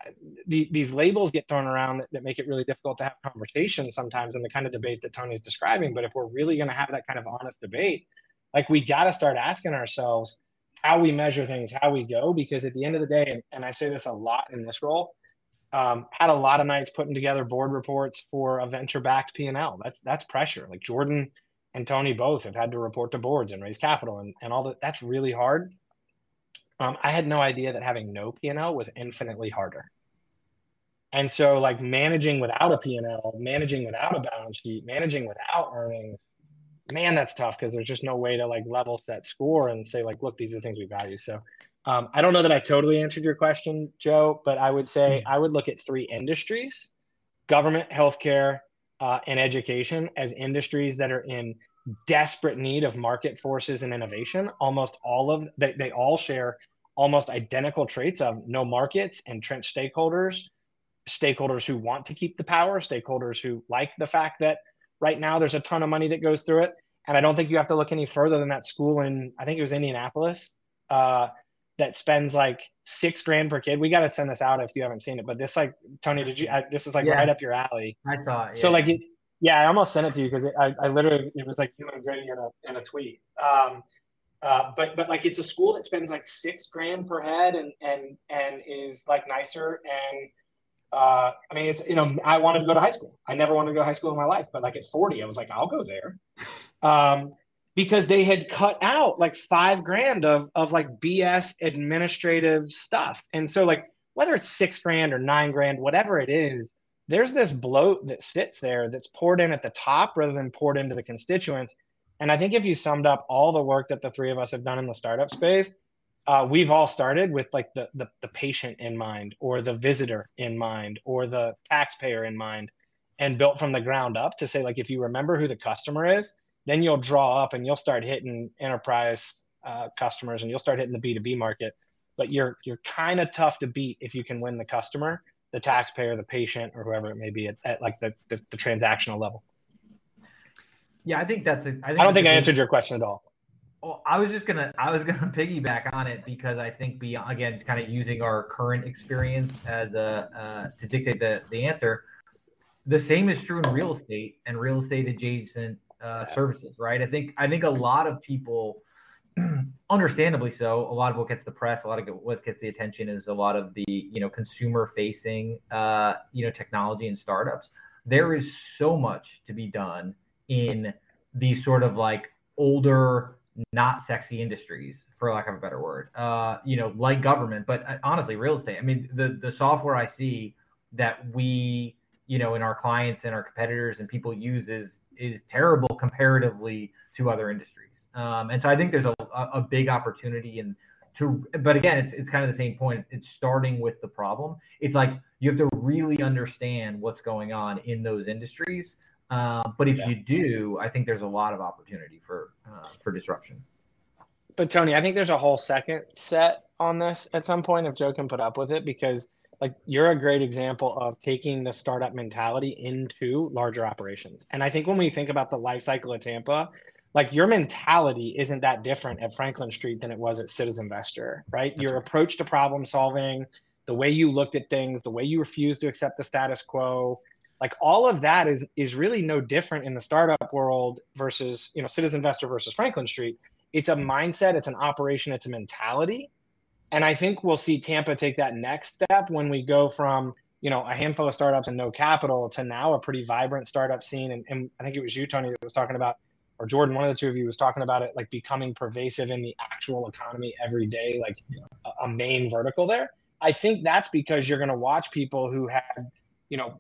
the, these labels get thrown around that, that make it really difficult to have conversations sometimes in the kind of debate that tony's describing. But if we're really going to have that kind of honest debate like we got to start asking ourselves how we measure things, how we go, because at the end of the day, and, and I say this a lot in this role, um, had a lot of nights putting together board reports for a venture-backed P&L. That's that's pressure. Like Jordan and Tony both have had to report to boards and raise capital and, and all that. That's really hard. Um, I had no idea that having no P&L was infinitely harder. And so like managing without a P&L, managing without a balance sheet, managing without earnings, man, that's tough because there's just no way to like level set score and say like, look, these are the things we value. So um, I don't know that I totally answered your question, Joe, but I would say hmm. I would look at three industries: government, healthcare, uh, and education as industries that are in desperate need of market forces and innovation. Almost all of they, they all share almost identical traits of no markets, entrenched stakeholders, stakeholders who want to keep the power, stakeholders who like the fact that right now there's a ton of money that goes through it. And I don't think you have to look any further than that school in I think it was Indianapolis. Uh, that spends like six grand per kid. We got to send this out if you haven't seen it. But this, like, Tony, did you? I, this is like yeah. right up your alley. I saw it. Yeah. So like, it, yeah, I almost sent it to you because I, I literally it was like human gritty in a in a tweet. Um, uh, but but like it's a school that spends like six grand per head and and and is like nicer and uh, I mean it's you know I wanted to go to high school. I never wanted to go to high school in my life, but like at 40, I was like I'll go there. Um, because they had cut out like five grand of of like BS administrative stuff. And so like whether it's six grand or nine grand, whatever it is, there's this bloat that sits there that's poured in at the top rather than poured into the constituents. And I think if you summed up all the work that the three of us have done in the startup space, uh, we've all started with like the, the the patient in mind, or the visitor in mind, or the taxpayer in mind, and built from the ground up to say like if you remember who the customer is, then you'll draw up and you'll start hitting enterprise uh, customers and you'll start hitting the B2B market. But you're you're kind of tough to beat if you can win the customer, the taxpayer, the patient, or whoever it may be at, at like the, the, the transactional level. Yeah, I think that's a. I, think I don't think I answered your question at all. Well, I was just gonna I was gonna (laughs) piggyback on it because I think beyond again kind of using our current experience as a uh, to dictate the the answer. The same is true in real estate and real estate adjacent uh, services, right? I think I think a lot of people, (clears throat) understandably so, a lot of what gets the press, a lot of what gets the attention is a lot of the you know consumer facing uh, you know technology and startups. There is so much to be done in these sort of like older not sexy industries for lack of a better word uh you know like government but uh, honestly real estate i mean the the software i see that we you know in our clients and our competitors and people use is is terrible comparatively to other industries. Um, and so I think there's a, a big opportunity and to, but again, it's, it's kind of the same point. It's starting with the problem. It's like you have to really understand what's going on in those industries. Uh, but if yeah. you do, I think there's a lot of opportunity for, uh, for disruption. But Tony, I think there's a whole second set on this at some point if Joe can put up with it because like you're a great example of taking the startup mentality into larger operations. And I think when we think about the life cycle of Tampa, like your mentality isn't that different at Franklin Street than it was at Citizinvestor, right? That's your right. approach to problem solving, the way you looked at things, the way you refused to accept the status quo, like all of that is is really no different in the startup world versus, you know, Citizinvestor versus Franklin Street. It's a mindset, it's an operation, it's a mentality and I think we'll see Tampa take that next step when we go from, you know, a handful of startups and no capital to now a pretty vibrant startup scene. And, and I think it was you, Tony, that was talking about, or Jordan, one of the two of you was talking about it, like becoming pervasive in the actual economy every day, like a, a main vertical there. I think that's because you're going to watch people who had, you know,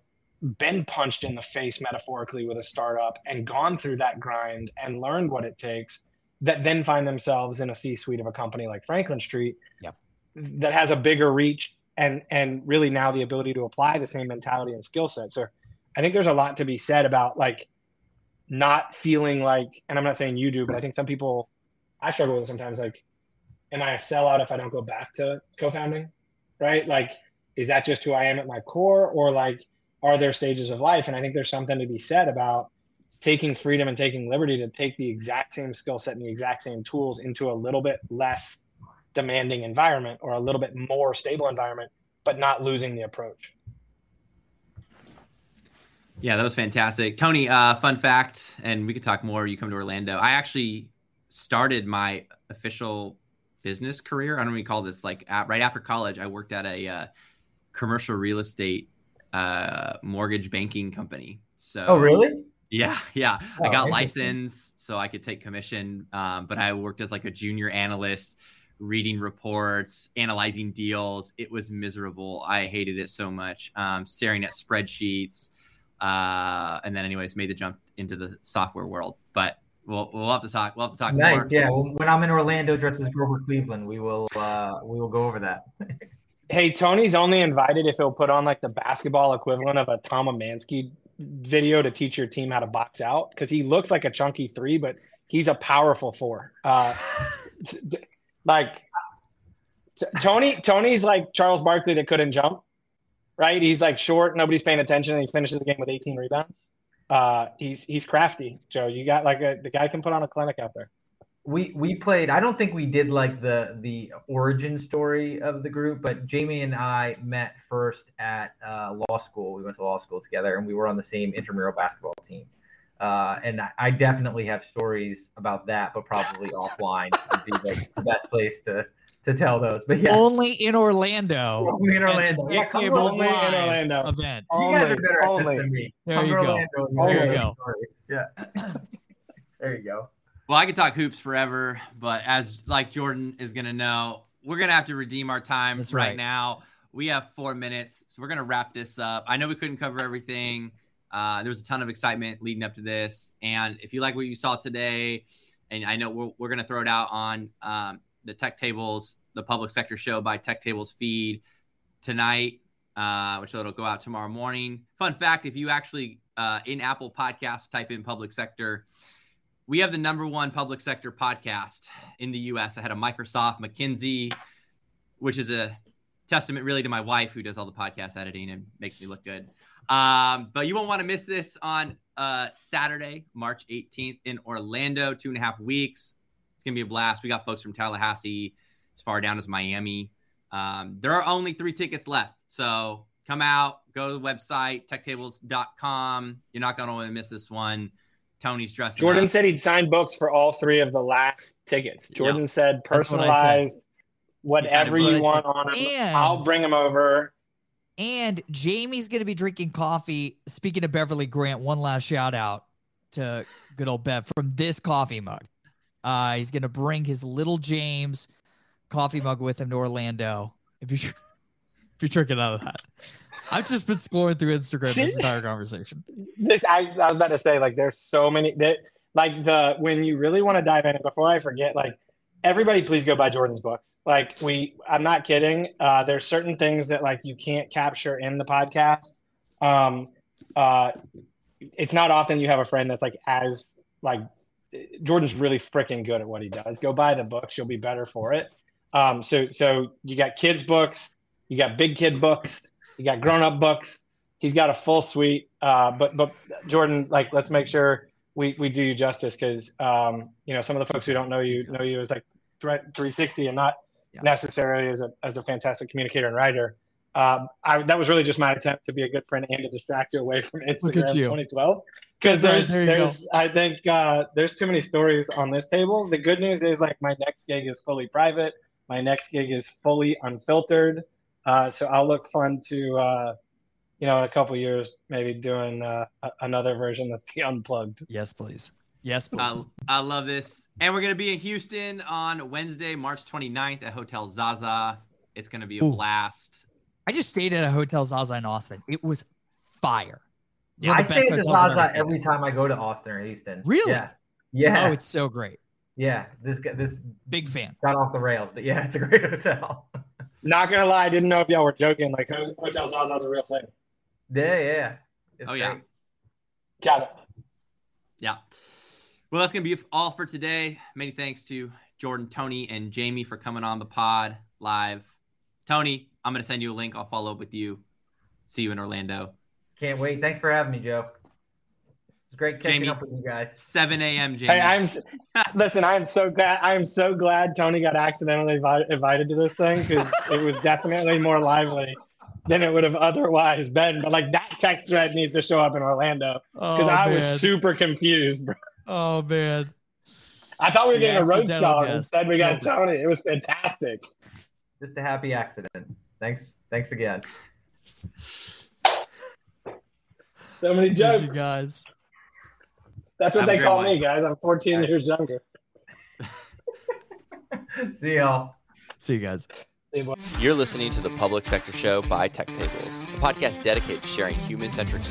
been punched in the face metaphorically with a startup and gone through that grind and learned what it takes that then find themselves in a C suite of a company like Franklin Street. Yep that has a bigger reach and and really now the ability to apply the same mentality and skill set. So I think there's a lot to be said about like not feeling like, and I'm not saying you do, but I think some people I struggle with sometimes like, am I a sellout if I don't go back to co-founding? Right? Like, is that just who I am at my core, or like, are there stages of life? And I think there's something to be said about taking freedom and taking liberty to take the exact same skill set and the exact same tools into a little bit less demanding environment or a little bit more stable environment, but not losing the approach. Yeah, that was fantastic. Tony, uh, fun fact, and we could talk more. You come to Orlando. I actually started my official business career. I don't know what you call this. Like at, right after college, I worked at a uh, commercial real estate uh, mortgage banking company. So, oh, really? Yeah, yeah. Oh, I got licensed so I could take commission, um, but I worked as like a junior analyst, reading reports, analyzing deals. It was miserable. I hated it so much. Um, staring at spreadsheets, uh, and then, anyways, made the jump into the software world. But we'll we'll have to talk. We'll have to talk more. Nice. Yeah. When I'm in Orlando dressed as Grover Cleveland, we will uh, we will go over that. (laughs) Hey, Tony's only invited if he'll put on like the basketball equivalent of a Tom Emanski video to teach your team how to box out because he looks like a chunky three, but he's a powerful four. Uh, t- t- like t- Tony, Tony's like Charles Barkley that couldn't jump, right? He's like short, nobody's paying attention, and he finishes the game with 18 rebounds. Uh, he's he's crafty, Joe. You got like a the guy can put on a clinic out there. We we played i don't think we did like the the origin story of the group but jamie and i met first at uh, law school we went to law school together and we were on the same intramural basketball team uh, and I, I definitely have stories about that but probably offline would be like the best place to to tell those but yeah Only in Orlando. Only in at the Orlando. Yeah, Dick come to Tables Only in Orlando. event. you guys are better at this than me There Come you go. Orlando (coughs) There you go. yeah there you go Well, I could talk hoops forever, but as like Jordan is gonna know, we're gonna have to redeem our time right. right. now. We have four minutes, so we're gonna wrap this up. I know we couldn't cover everything. Uh, there was a ton of excitement leading up to this, and if you like what you saw today, and I know we're, we're gonna throw it out on um, the TechTables, the public sector show by TechTables feed tonight, uh, which it'll go out tomorrow morning. Fun fact: if you actually uh, in Apple Podcasts type in public sector we have the number one public sector podcast in the US I had a Microsoft, McKinsey, which is a testament really to my wife who does all the podcast editing and makes me look good. Um, but you won't want to miss this on uh, Saturday, March 18th in Orlando, two and a half weeks. It's going to be a blast. We got folks from Tallahassee as far down as Miami. Um, there are only three tickets left. So come out, go to the website, techtables.com. You're not going to want to miss this one. Tony's dressing Jordan up. said he'd sign books for all three of the last tickets. Jordan said That's what said. whatever That's what you want on them. And- I'll bring them over. And Jamie's going to be drinking coffee. Speaking of Beverly Grant, one last shout out to good old Bev from this coffee mug. Uh, he's going to bring his little James coffee mug with him to Orlando. If you if you're out of that, I've just been scrolling through Instagram this entire conversation. This I, I was about to say, like, there's so many that like the when you really want to dive in, and before I forget, like everybody please go buy Jordan's books. Like we I'm not kidding. Uh there's certain things that like you can't capture in the podcast. Um uh it's not often you have a friend that's like as like Jordan's really freaking good at what he does. Go buy the books, you'll be better for it. Um so so you got kids books, you got big kid books, you got grown up books. He's got a full suite. Uh but but Jordan like let's make sure we, we do you justice because um, you know some of the folks who don't know you know you as like threat 360 and not Yeah. necessarily as a as a fantastic communicator and writer. Um, I, that was really just my attempt to be a good friend and to distract you away from Instagram at you. 2012. Because That's right, there's, there there's I think uh, there's too many stories on this table. The good news is like my next gig is fully private. My next gig is fully unfiltered. Uh, so I'll look fun to uh, you know in a couple years maybe doing uh, another version that's the unplugged. Yes, please. Yes, please. I, I love this. And we're going to be in Houston on Wednesday, March 29th at Hotel Zaza. It's going to be a Ooh. blast. I just stayed at a hotel Zaza in Austin. It was fire. One of I stay at the hotels I've ever Zaza every time I go to Austin or Houston. Really? Yeah. Yeah. Oh, it's so great. yeah. This this Big fan. got off the rails, but yeah, it's a great (laughs) hotel. Not gonna lie, I didn't know if y'all were joking. Like Hotel Zaza's a real thing. yeah, yeah. It's Oh, yeah. Got it. Yeah. Well, that's going to be all for today. Many thanks to Jordan, Tony, and Jamie for coming on the pod live. Tony, I'm going to send you a link. I'll follow up with you. See you in Orlando. Can't wait. Thanks for having me, Joe. It's great catching Jamie. up with you guys. 7 a.m. Jamie. Hey, I'm (laughs) listen. I am so glad. I am so glad Tony got accidentally invi- invited to this thing because it was definitely more lively than it would have otherwise been. But like that text thread needs to show up in Orlando Oh, because I man. was super confused. Bro. Oh man. I thought we were The getting a Rhodes accidental Scholar. guess. Instead, we got Killed Tony. It was fantastic. Just a happy accident. Thanks. Thanks again. So many Thank jokes. you guys. That's what Have they call one. me, guys. I'm 14 All right. years younger. (laughs) See y'all. See you guys. You're listening to the Public Sector Show by TechTables, a podcast dedicated to sharing human centric